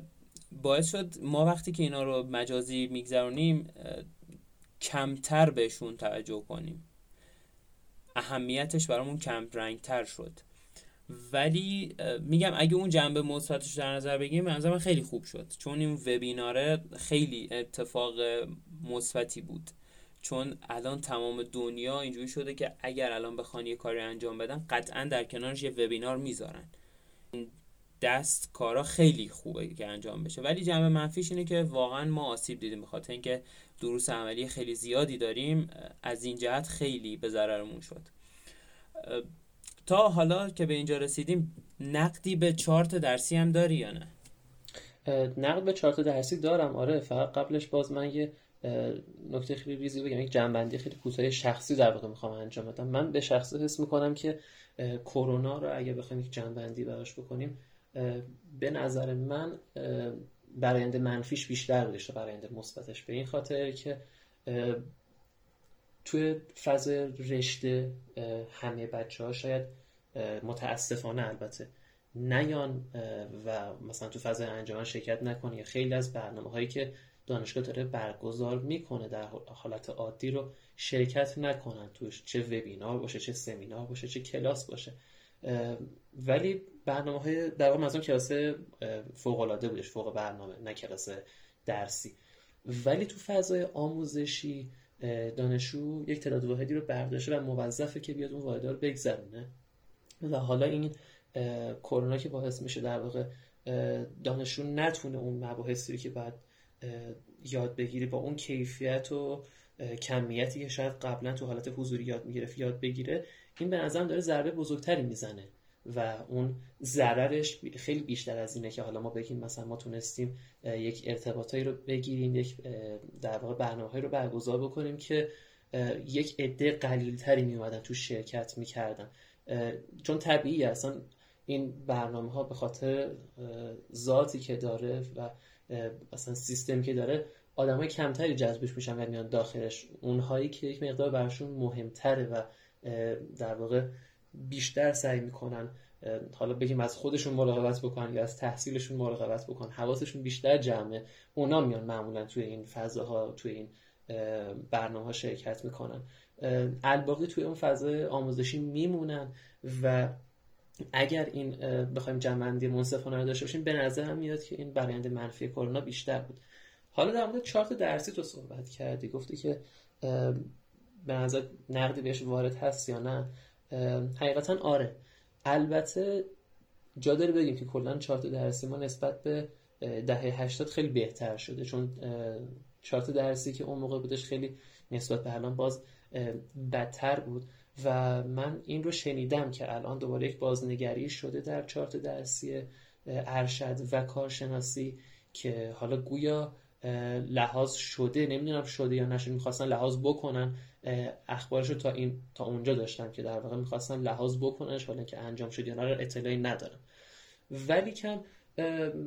Speaker 1: باعث شد ما وقتی که اینا رو مجازی میگذرونیم کمتر بهشون توجه کنیم. اهمیتش برامون کم رنگ تر شد. ولی میگم اگه اون جنبه مثبتش در نظر بگیریم من خیلی خوب شد. چون این وبیناره خیلی اتفاق مثبتی بود. چون الان تمام دنیا اینجوری شده که اگر الان بخوان یه کاری انجام بدن قطعا در کنارش یه وبینار می‌ذارن. دست کارا خیلی خوبه که انجام بشه. ولی جنبه منفیش اینه که واقعا ما آسیب دیدیم بخاطر اینکه دروس عملی خیلی زیادی داریم از این جهت خیلی به ضررمون شد. تا حالا که به اینجا رسیدیم نقدی به چارت درسی هم داری یا نه؟
Speaker 2: نقد به چارت درسی دارم آره. فقط قبلش باز من یه نکته خیلی ریزی بگم. یک جنبندی خیلی کوتاه شخصی در واقع می‌خوام انجام بدم. من به شخصی حس می‌کنم که کرونا رو اگه بخوایم یک جنبندی براش بکنیم به نظر من براینده منفیش بیشتر بوده تا براینده مثبتش به این خاطر که توی فاز رشته همه بچه ها شاید متاسفانه البته نیان و مثلا تو فاز انجام شرکت نکنه یا خیلی از برنامه هایی که دانشگاه داره برگزار می‌کنه در حالت عادی رو شرکت نکنن توش چه وبینار باشه چه سمینار باشه چه کلاس باشه ولی برنامه های در واقع منظورم کلاس فوق العاده بودش فوق برنامه نه کلاس درسی. ولی تو فضای آموزشی دانشجو یک تعداد واحدی رو برداشته و موظفه که بیاد اون واحد رو بگذرونه. و حالا این کرونا که باعث میشه در واقع دانشجو نتونه اون مباحثی که بعد یاد بگیری با اون کیفیت و کمیتی که شاید قبلا تو حالت حضوری یاد می‌گرفت یاد بگیره این به نظرم داره ضربه بزرگتری می‌زنه. و اون ضررش خیلی بیشتر از اینه که حالا ما بگیم مثلا ما تونستیم یک ارتباطایی رو بگیریم یک در واقع برنامه رو برگزار بکنیم که یک عده قلیلتری می اومدن تو شرکت می‌کردن. چون طبیعی اصلا این برنامه ها به خاطر ذاتی که داره و مثلا سیستم که داره آدمای کمتری جذبش میشن و میان داخلش. اونهایی که یک مقدار براشون مهمتره و در واقع بیشتر سعی می‌کنن حالا بگیم از خودشون مراقبت بکنن یا از تحصیلشون مراقبت بکنن. حواسشون بیشتر جمعه. اونا میان معمولا توی این فضاها توی این برنامه ها شرکت می‌کنن. الباقی توی اون فضای آموزشی میمونن و اگر این بخوایم جمعندی منصفانه رو داشته باشیم به نظر هم میاد که این براینده منفی کرونا بیشتر بود. حالا در مورد چارت درسی تو صحبت کردی. گفتی که به نظر نقدی بهش وارد هست یا نه. حقیقتا آره. البته جا داره بگیم که کلا چارت درسی ما نسبت به دهه 80 خیلی بهتر شده چون چارت درسی که اون موقع بودش خیلی نسبت به الان باز بدتر بود. و من این رو شنیدم که الان دوباره یک بازنگری شده در چارت درسی ارشد و کارشناسی که حالا گویا لحاظ شده نمی‌دونم شده یا نشده می‌خواستن لحاظ بکنن. اخبارش رو تا این تا اونجا داشتم که در واقع می‌خواستن لحاظ بکننش حالا که انجام شد یا نه اطلاعی ندارم. ولی کم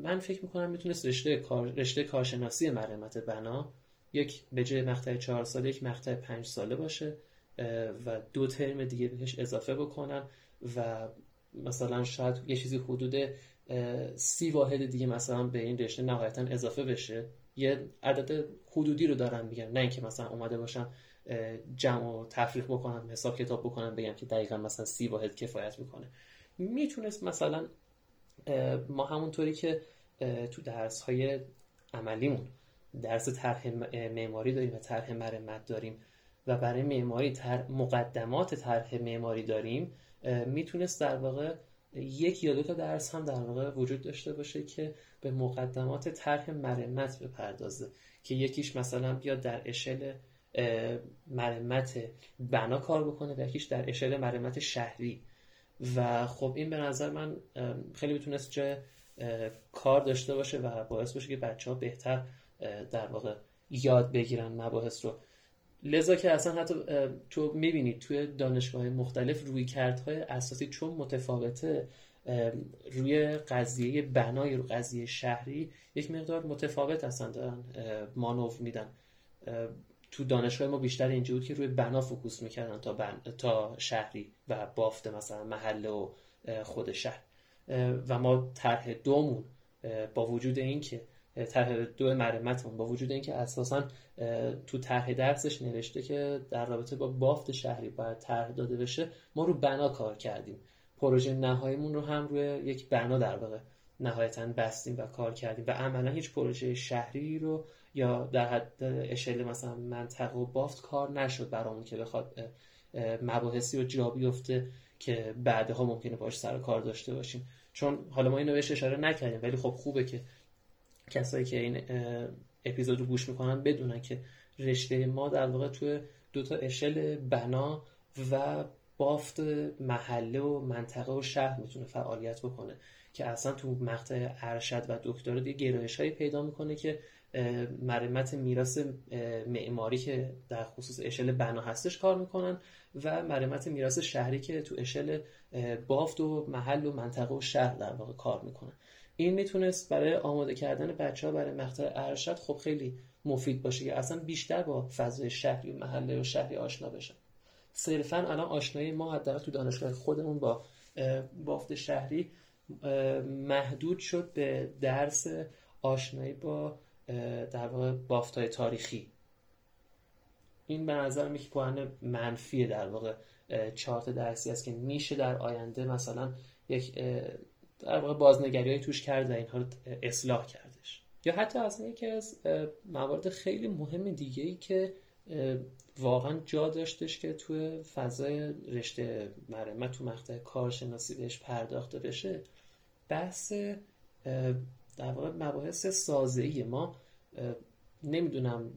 Speaker 2: من فکر می‌کنم می‌تونست رشته کار رشته کارشناسی مرمت بنا یک به جای مقطع چهار ساله یک مقطع پنج ساله باشه و دو ترم دیگه بهش اضافه بکنن و مثلا شاید یه چیزی حدود سی واحد دیگه مثلا به این رشته نهایتا اضافه بشه. یه عدد حدودی رو دارن میگن. نه اینکه مثلا اومده باشم جمع و تفریق بکنم حساب کتاب بکنم بگم که دقیقا مثلا سی واحد کفایت می‌کنه. می‌تونست مثلا ما همونطوری که تو درس های عملیمون درس طرح معماری داریم و طرح مرمت داریم و برای معماری مقدمات طرح معماری داریم می‌تونست در واقع یک یا دو تا درس هم در واقع وجود داشته باشه که به مقدمات طرح مرمت بپردازه. که یکیش مثلا بیاد در اشل مرمت بنا کار بکنه و یکیش در اشل مرمت شهری. و خب این به نظر من خیلی می‌تونست جای کار داشته باشه و باعث باشه که بچه ها بهتر در واقع یاد بگیرن مباحث رو. لذا که اصلا حتی تو می‌بینید توی دانشگاه مختلف روی کردهای اساسی چون متفاوته روی قضیه بنای رو قضیه شهری یک مقدار متفاوت اصلا دارن مانو میدن. تو دانشگاه ما بیشتر اینجا بود که روی بنا فوکوس می‌کردن تا, تا شهری و بافت مثلا محله و خود شهر. و ما طرح دومون با وجود اینکه طرح دو مرمتمون با وجود اینکه اساسا تو طرح درسش نوشته که در رابطه با بافت شهری باید طرح داده بشه ما رو بنا کار کردیم. پروژه نهاییمون رو هم روی یک بنا در واقع نهایتا بستیم و کار کردیم و عملا هیچ پروژه شهری رو یا در حد اشل مثلا منطقه و بافت کار نشد برامون که بخواد مباحثی رو جا بیفته که بعدها ممکنه باش سر کار داشته باشیم. چون حالا ما اینو بهش اشاره نکردیم ولی خب خوبه که کسایی که این اپیزود رو گوش می‌کنن بدونن که رشته ما در واقع توی دوتا اشل بنا و بافت محله و منطقه و شهر می‌تونه فعالیت بکنه که اصلا تو مقطع ارشد و دکترا دیگه گرایش هایی پیدا می‌کنه که مرمت میراث معماری که در خصوص اشل بنا هستش کار می‌کنن و مرمت میراث شهری که تو اشل بافت و محل و منطقه و شهر در واقع کار می‌کنن این می‌تونست برای آماده کردن بچه ها برای مقطع ارشد خب خیلی مفید باشه که اصلا بیشتر با فضای شهری و محله و شهری آشنا بشن صرفا الان آشنایی ما حداقل تو دانشگاه خودمون با بافت شهری محدود شد به درس آشنایی با در واقع بافت های تاریخی. این به نظر یک پوان منفی در واقع چارت درسی است که میشه در آینده مثلا یک در واقع بازنگری توش کرد و اینها رو اصلاح کردش. یا حتی اصلا یکی از موارد خیلی مهم دیگه ای که واقعا جا داشتش که توی فضای رشته مرمت تو مقطع کارشناسی بهش پرداخته بشه بحث در واقع مباحث سازه ما نمی‌دونم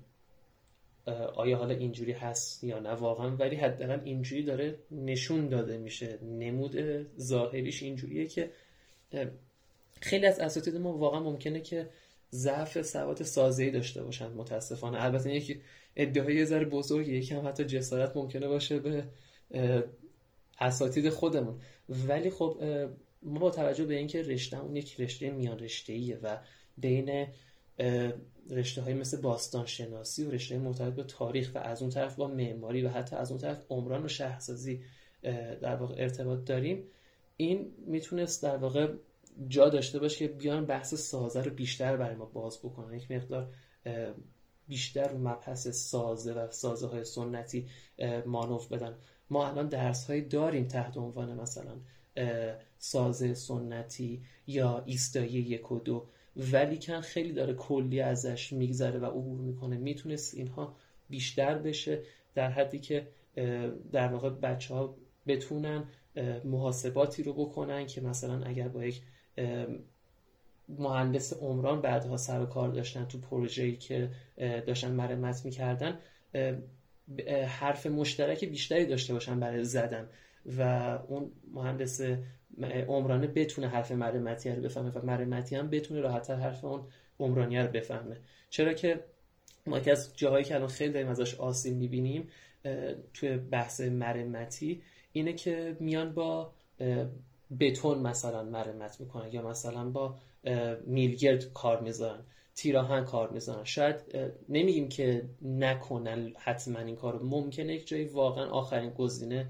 Speaker 2: آیا حالا اینجوری هست یا نه واقعا ولی حداقل اینجوری داره نشون داده میشه نمود ظاهریش اینجوریه که خیلی از اساتید ما واقعا ممکنه که ضعف سواد سازه‌ای داشته باشن متاسفانه. البته یکی ادعای یه ذره بزرگی یکم حتی جسارت ممکنه باشه به اساتید خودمون. ولی خب ما با توجه به اینکه رشتهمون یک رشته میان رشته و بین رشته های مثل باستان شناسی و رشته مرتبط به تاریخ و از اون طرف با معماری و حتی از اون طرف عمران و شهرسازی در واقع ارتباط داریم این می‌تونست در واقع جا داشته باشه که بیان بحث سازه رو بیشتر برای ما باز بکنن. یک مقدار بیشتر رو مبحث سازه و سازه های سنتی مانوف بدن. ما الان درس هایی داریم تحت عنوان مثلا سازه سنتی یا ایستایی یک و دو. ولی کن خیلی داره کلی ازش میگذره و عبور می‌کنه. می‌تونست اینها بیشتر بشه در حدی که در واقع بچه ها بتونن محاسباتی رو بکنن که مثلا اگر با یک مهندس عمران بعدها سر و کار داشتن تو پروژه‌ای که داشتن مرمت می‌کردن حرف مشترک بیشتری داشته باشن برای زدن و اون مهندس عمرانه بتونه حرف مرمتی رو بفهمه و مرمتی هم بتونه راحتتر حرف اون عمرانی رو بفهمه. چرا که ما که از جاهایی که الان خیلی داریم ازش آسیب می‌بینیم توی بحث مرمتی اینه که میان با بتون مثلا مرمت می‌کنن یا مثلا با میلگرد کار می‌ذارن تیراهن کار می‌ذارن. شاید نمیگیم که نکنن حتما این کار ممکنه یک جایی واقعا آخرین گزینه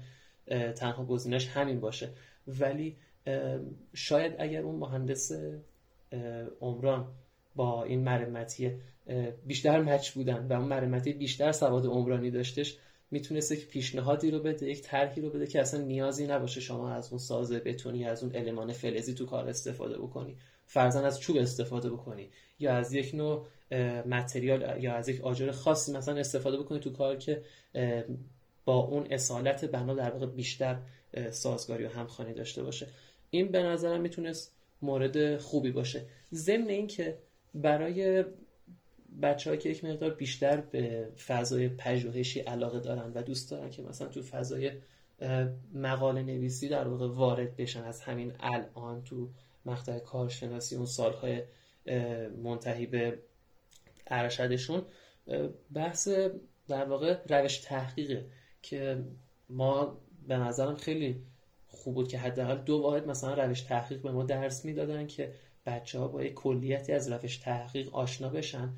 Speaker 2: تنها گزینش همین باشه. ولی شاید اگر اون مهندس عمران با این مرمتی بیشتر مچ بودن و اون مرمتی بیشتر سواد عمرانی داشتش می‌تونست یک پیشنهادی رو بده یک طرحی رو بده که اصلا نیازی نباشه شما از اون سازه بتونی از اون المان فلزی تو کار استفاده بکنی. فرزن از چوب استفاده بکنی. یا از یک نوع متریال یا از یک آجر خاصی مثلا استفاده بکنی تو کار که با اون اصالت بنا در واقع بیشتر سازگاری و همخوانی داشته باشه. این به نظرم می‌تونست مورد خوبی باشه. ضمن اینکه برای بچه که یک مقدار بیشتر به فضای پژوهشی علاقه دارن و دوست دارن که مثلا تو فضای مقاله نویسی در واقع وارد بشن از همین الان تو مقطع کارشناسی اون سالهای منتهی به ارشدشون بحث در واقع روش تحقیقه که ما به نظرم خیلی خوب بود که حداقل دو واحد مثلا روش تحقیق به ما درس می‌دادن که بچه ها با یک کلیتی از روش تحقیق آشنا بشن.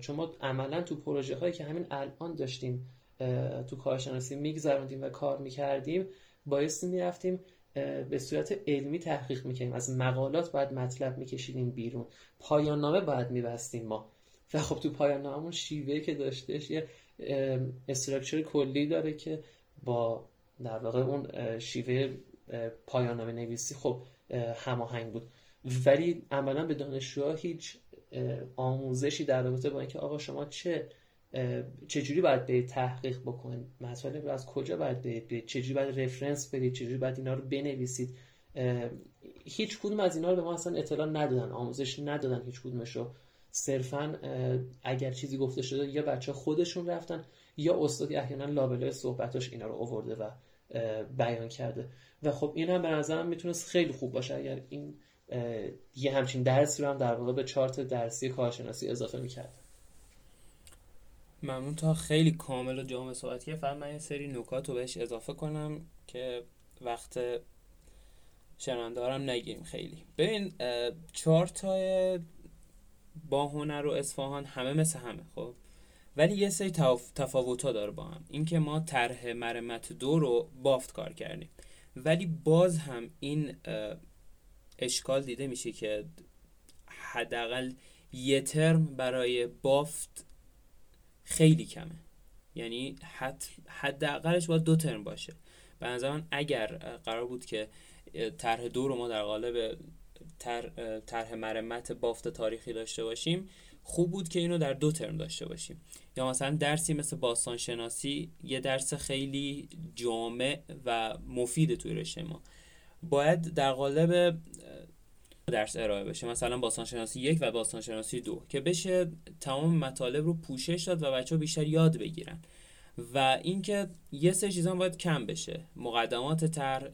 Speaker 2: چون ما عملا تو پروژه هایی که همین الان داشتیم تو کارشناسی میگذراندیم و کار می‌کردیم بایستی می‌رفتیم به صورت علمی تحقیق می‌کنیم از مقالات باید مطلب میکشیدیم بیرون. پایان نامه باید میبستیم ما. و خب تو پایان نامه شیوه که داشتش یه استراکچر کلی داره که با در واقع اون شیوه پایان نامه نویسی خب هماهنگ بود. ولی عملا به دانشجوها هیچ آموزشی در رابطه با اینکه آقا شما چه چجوری باید به تحقیق بکنید؟ رو از کجا باید برید؟ چجوری باید رفرنس برید چجوری باید اینا رو بنویسید؟ هیچ کدوم از اینا رو به ما اصلا اطلاع ندادن آموزش ندادن هیچ کدومش رو. صرفا اگر چیزی گفته شده یا بچه خودشون رفتن یا استادی احیانا لابلای صحبتاش اینا رو آورده و بیان کرده. و خب این هم به نظرم می‌تونست خیلی خوب باشه. اگر این یه همچین درسی رو هم در واقع به چارت درسی کارشناسی اضافه می‌کرد.
Speaker 1: ممنون. تا خیلی کامل و جامع صحبت که فقط من یه سری نکات رو بهش اضافه کنم که وقت شنوندارم نگیریم خیلی. ببین چارت های با هنر و اصفهان همه مثل همه خب؟ ولی یه سری تفاوت ها داره با هم. اینکه ما طرح مرمت دو رو بافت کار کردیم. ولی باز هم این اشکال دیده میشه که حداقل یه ترم برای بافت خیلی کمه. یعنی حد حداقلش باید دو ترم باشه. به نظر اگر قرار بود که طرح دو رو ما در قالب طرح مرمت بافت تاریخی داشته باشیم خوب بود که اینو در دو ترم داشته باشیم. یا مثلا درسی مثل باستان شناسی یه درس خیلی جامع و مفید توی رشته ما. باید در قالب درس ارائه بشه. مثلا باستان شناسی یک و باستان شناسی دو که بشه تمام مطالب رو پوشش داد و بچه ها بیشتر یاد بگیرن. و اینکه یه سه چیزا باید کم بشه. مقدمات طرح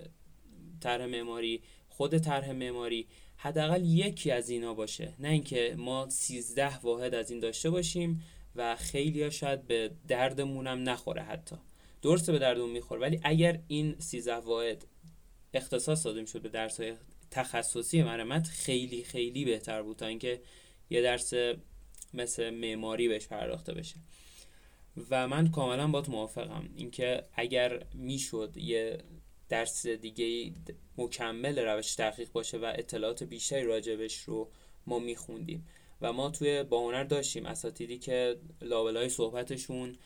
Speaker 1: طرح معماری خود طرح معماری حداقل یکی از اینا باشه. نه اینکه ما 13 واحد از این داشته باشیم و خیلی ها شاید به دردمونم نخوره حتی. درسته به دردمون می‌خوره ولی اگر این 13 واحد اختصاص داده شد به درس های تخصصی مرمت خیلی خیلی بهتر بود تا اینکه یه درس مثل معماری بهش پرداخته بشه. و من کاملا با موافقم. اینکه اگر می‌شد یه درس دیگه مکمل روش تحقیق باشه و اطلاعات بیشتری راجبش رو ما میخوندیم. و ما توی با هنر داشتیم اساتیدی که لابلای صحبتشون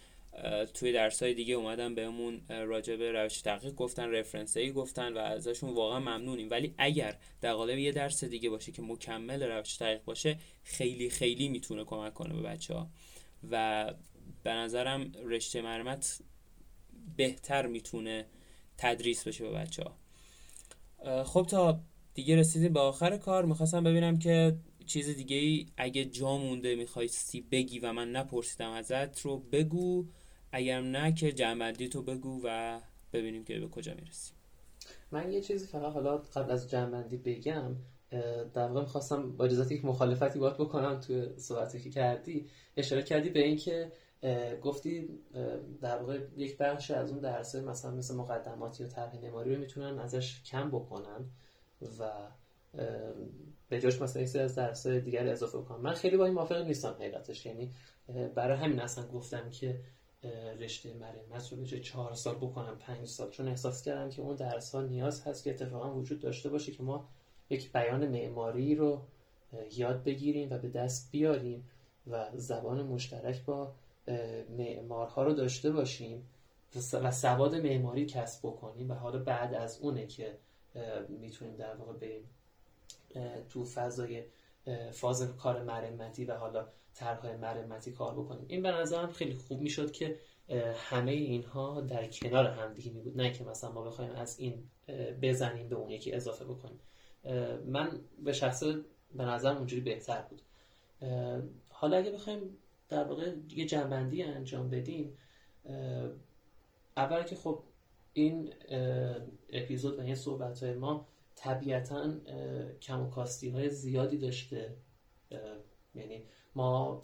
Speaker 1: توی درس های دیگه اومدن بهمون راجع به روش تحقیق گفتن رفرنس ای گفتن و ازشون واقعا ممنونیم. ولی اگر در قالب یه درس دیگه باشه که مکمل روش تحقیق باشه خیلی خیلی می‌تونه کمک کنه به بچه ها و به نظرم رشته مرمت بهتر می‌تونه تدریس بشه به بچه ها خب تا دیگه رسیدیم به آخر کار می‌خواستم ببینم که چیز دیگه ای اگه جا مونده می‌خواستی بگی و من نپرسیدم ازت رو بگو. اگر نه که جنبندی تو بگو و ببینیم که به کجا می‌رسیم
Speaker 2: من یه چیزی فقط حالا قبل از جنبندی بگم در واقع می‌خواستم با اجازت یک مخالفتی باید بکنم تو صحبتی که کردی. اشاره کردی به اینکه گفتی در واقع یک بخش از اون درسه مثلا مثل مقدماتی یا طرح نماری رو می‌تونن ازش کم بکنن و به جاش مثلا یک از درس دیگر اضافه کنم من خیلی با این موافق نیستم حقیقتش. یعنی برای همین اصلا گفتم که رشته مرمت رو به چهار سال بکنم پنج سال. چون احساس کردم که اون درس ها نیاز هست که اتفاقا وجود داشته باشه که ما یک بیان معماری رو یاد بگیریم و به دست بیاریم و زبان مشترک با معمارها رو داشته باشیم و سواد معماری کسب بکنیم و حالا بعد از اونه که می‌تونیم در واقع بریم تو فضای فاز کار مرمتی و حالا طرحهای مرمتی کار بکنیم. این به نظرم خیلی خوب می‌شد که همه اینها در کنار هم دیگه می بود نه که مثلا ما بخوایم از این بزنیم به اون یکی اضافه بکنیم. من به شخص به نظرم اونجوری بهتر بود. حالا اگه بخوایم در واقع یه جنبندی انجام بدیم اول که خب این اپیزود و این صحبت های ما طبیعتا کم و کاستی های زیادی داشته. یعنی ما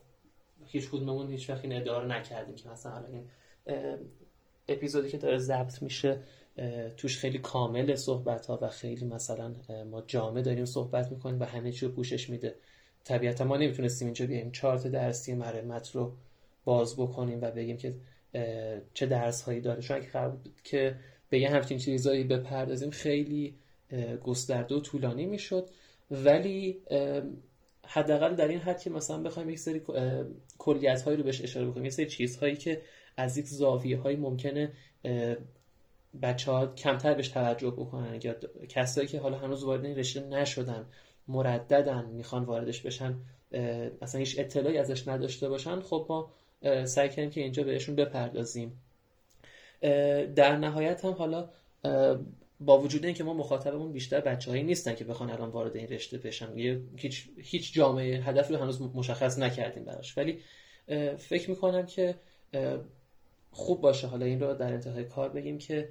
Speaker 2: هیچ کدوممون هیچ وقت این نکردیم که مثلا این اپیزودی که داره ضبط میشه توش خیلی کامل صحبت ها و خیلی مثلا ما جامع داریم صحبت می‌کنیم و همه چی رو پوشش میده. طبیعتا ما نمی‌تونستیم اینجا بیایم چارت درسی مرمت رو باز بکنیم و بگیم که چه درس هایی داره. چون اگه بود که به یه همچین چیزایی بپردازیم خیلی گسترده و طولانی می‌شد. ولی حداقل در این حد که مثلا بخوایم یک سری کلیت هایی رو بهش اشاره بکنیم یه سری چیزهایی که از یک زاویه هایی ممکنه بچه ها کمتر بهش توجه بکنن یا کسایی که حالا هنوز وارد این رشته نشدن مرددن می‌خوان واردش بشن اصلا هیچ اطلاعی ازش نداشته باشن خب ما سعی کردیم که اینجا بهشون بپردازیم. در نهایت هم حالا با وجود اینکه ما مخاطبمون بیشتر بچههایی نیستن که بخوان الان وارد این رشته بشن. هیچ هیچ جامعه هدف رو هنوز مشخص نکردیم براش. ولی فکر می‌کنم که خوب باشه. حالا این رو در انتهای کار بگیم که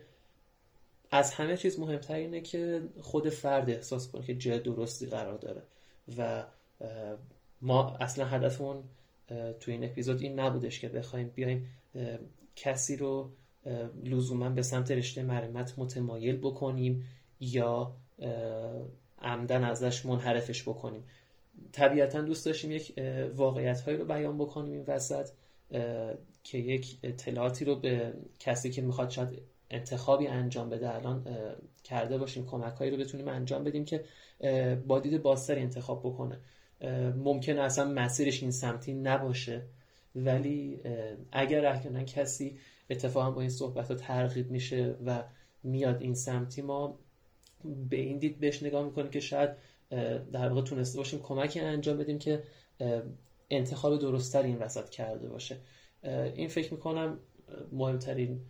Speaker 2: از همه چیز مهمتر اینه که خود فرد احساس کنه که جای درستی قرار داره. و ما اصلا هدفمون تو این اپیزود این نبودش که بخوایم بیایم کسی رو لزوما به سمت رشته مرمت متمایل بکنیم یا عمدن ازش منحرفش بکنیم. طبیعتا دوست داشتیم یک واقعیت هایی رو بیان بکنیم این وسط که یک اطلاعاتی رو به کسی که می‌خواد شاید انتخابی انجام بده الان کرده باشیم کمک هایی رو بتونیم انجام بدیم که با دید بازتری انتخاب بکنه. ممکنه اصلا مسیرش این سمتی نباشه ولی اگر احیانا کسی اتفاقا با این صحبت ها ترغیب میشه و میاد این سمتی ما به این دید بهش نگاه می‌کنیم که شاید در واقع تونسته باشیم کمکی انجام بدیم که انتخاب درستتر این وسط کرده باشه. این فکر می‌کنم مهمترین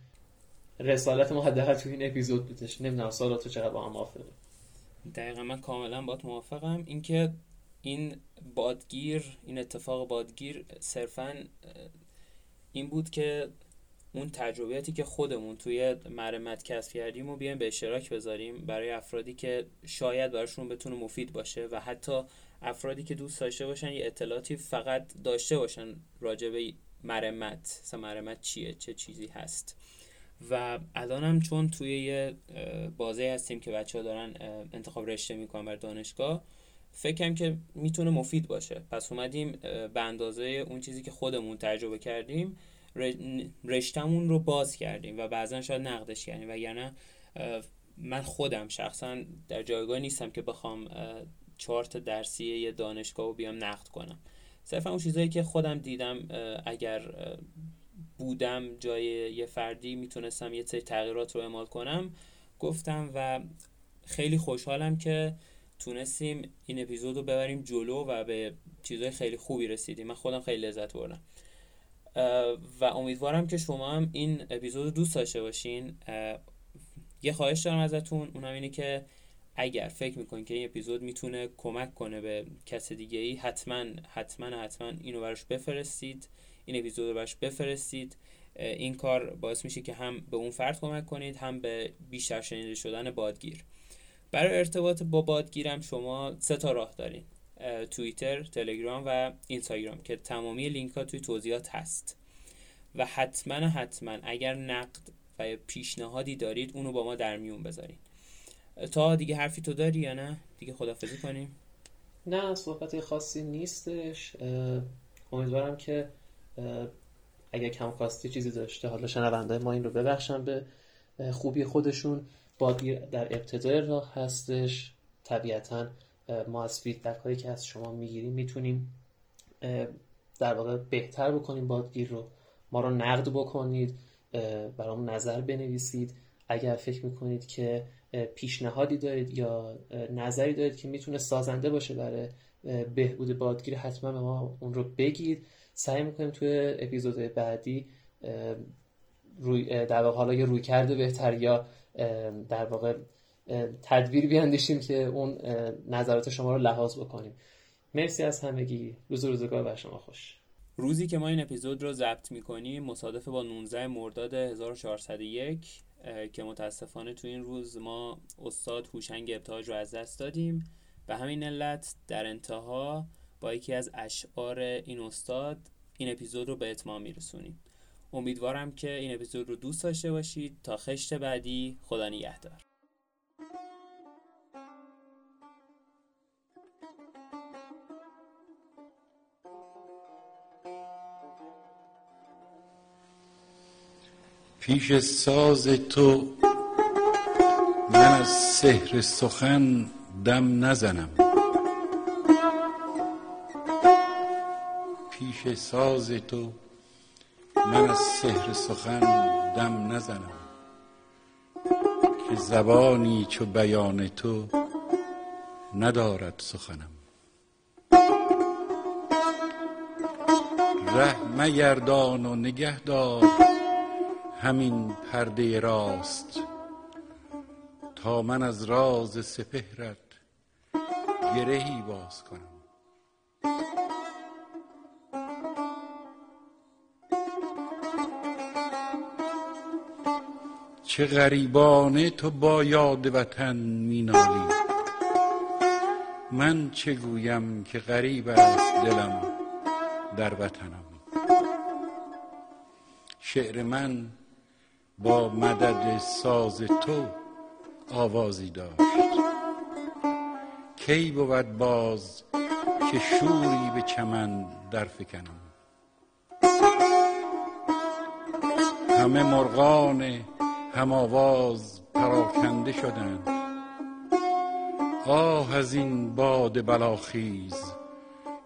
Speaker 2: رسالت ما حداقل تو این اپیزود بودش. نمی‌دونم سوالات تو چقدر با هم موافقه
Speaker 1: دقیقا من کاملا با موافقم. اینکه این بادگیر این اتفاق بادگیر صرفا این بود که اون تجربیاتی که خودمون توی مرمت کسب کردیم و بیایم به اشتراک بذاریم برای افرادی که شاید براشون بتونه مفید باشه و حتی افرادی که دوست داشته باشن یه اطلاعاتی فقط داشته باشن راجع به مرمت. مثلا مرمت چیه؟ چه چیزی هست؟ و الان هم چون توی یه بازه هستیم که بچه ها دارن انتخاب رشته می‌کنن بر دانشگاه فکرم که می‌تونه مفید باشه. پس اومدیم به اندازه اون چیزی که خودمون تجربه کردیم رشتمون رو باز کردیم و بعضا شاید نقدش کردیم وگرنه من خودم شخصا در جایگاه نیستم که بخوام چارت درسی یه دانشگاه رو بیام نقد کنم. صرفا اون چیزایی که خودم دیدم اگر بودم جای یه فردی می‌تونستم یه سری تغییرات رو اعمال کنم گفتم و خیلی خوشحالم که تونستیم این اپیزود رو ببریم جلو و به چیزهای خیلی خوبی رسیدیم. من خودم خیلی لذت بردم. و امیدوارم که شما هم این اپیزود دوست داشته باشین. یه خواهش دارم ازتون. اونم اینه که اگر فکر می‌کنین که این اپیزود می‌تونه کمک کنه به کس دیگه ای حتما حتما حتما اینو براش بفرستید. این اپیزود رو براش بفرستید. این کار باعث میشه که هم به اون فرد کمک کنید هم به بیشتر شنیده شدن بادگیر. برای ارتباط با بادگیرم شما سه تا راه دارین. توییتر، تلگرام و اینستاگرام که تمامی لینک ها توی توضیحات هست. و حتما حتما اگر نقد و پیشنهادی دارید اونو با ما در میون بذارین. تا دیگه حرفی تو داری یا نه؟ دیگه خدافزی کنیم.
Speaker 2: نه صحبت خاصی نیستش. امیدوارم که اگر کم کاستی چیزی داشته حالا شنونده ما این رو ببخشن به خوبی خودشون. بادگیر در ابتدای راه هستش. طبیعتا ما از فیدبک هایی که از شما می‌گیریم می‌تونیم در واقع بهتر بکنیم بادگیر رو. ما رو نقد بکنید برام نظر بنویسید. اگر فکر می‌کنید که پیشنهادی دارید یا نظری دارید که می‌تونه سازنده باشه برای بهبود بادگیر حتما ما اون رو بگید. سعی می‌کنیم توی اپیزودهای بعدی روی در واقع حالا یه روی کرده بهتر یا در واقع تدبیر بیاندیشیم که اون نظرات شما رو لحاظ بکنیم. مرسی از همگی. روز روزگار بر شما خوش.
Speaker 1: روزی که ما این اپیزود رو ضبط می‌کنیم مصادف با 19 مرداد 1401 که متاسفانه تو این روز ما استاد هوشنگ ابتهاج رو از دست دادیم. به همین علت در انتها با یکی از اشعار این استاد این اپیزود رو به اتمام میرسونیم. امیدوارم که این اپیزود رو دوست داشته باشید. تا خشت بعدی خدا نگهدار.
Speaker 3: پیش ساز تو من از سحر سخن دم نزنم. پیش ساز تو من از سحر سخن دم نزنم. که زبانی چو بیان تو ندارد سخنم. ره مگردان و نگه دار همین پرده راست تا من از راز سپهرت گرهی باز کنم. چه غریبانه تو با یاد وطن مینالی. من چه گویم که غریب است دلم در وطنم. شعر من با مدد ساز تو آوازی داشت کی بود باز که شوری به چمن در فکنم همه مرغان هم آواز پراکنده شدند آه از این باد بلاخیز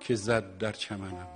Speaker 3: که زد در چمنم.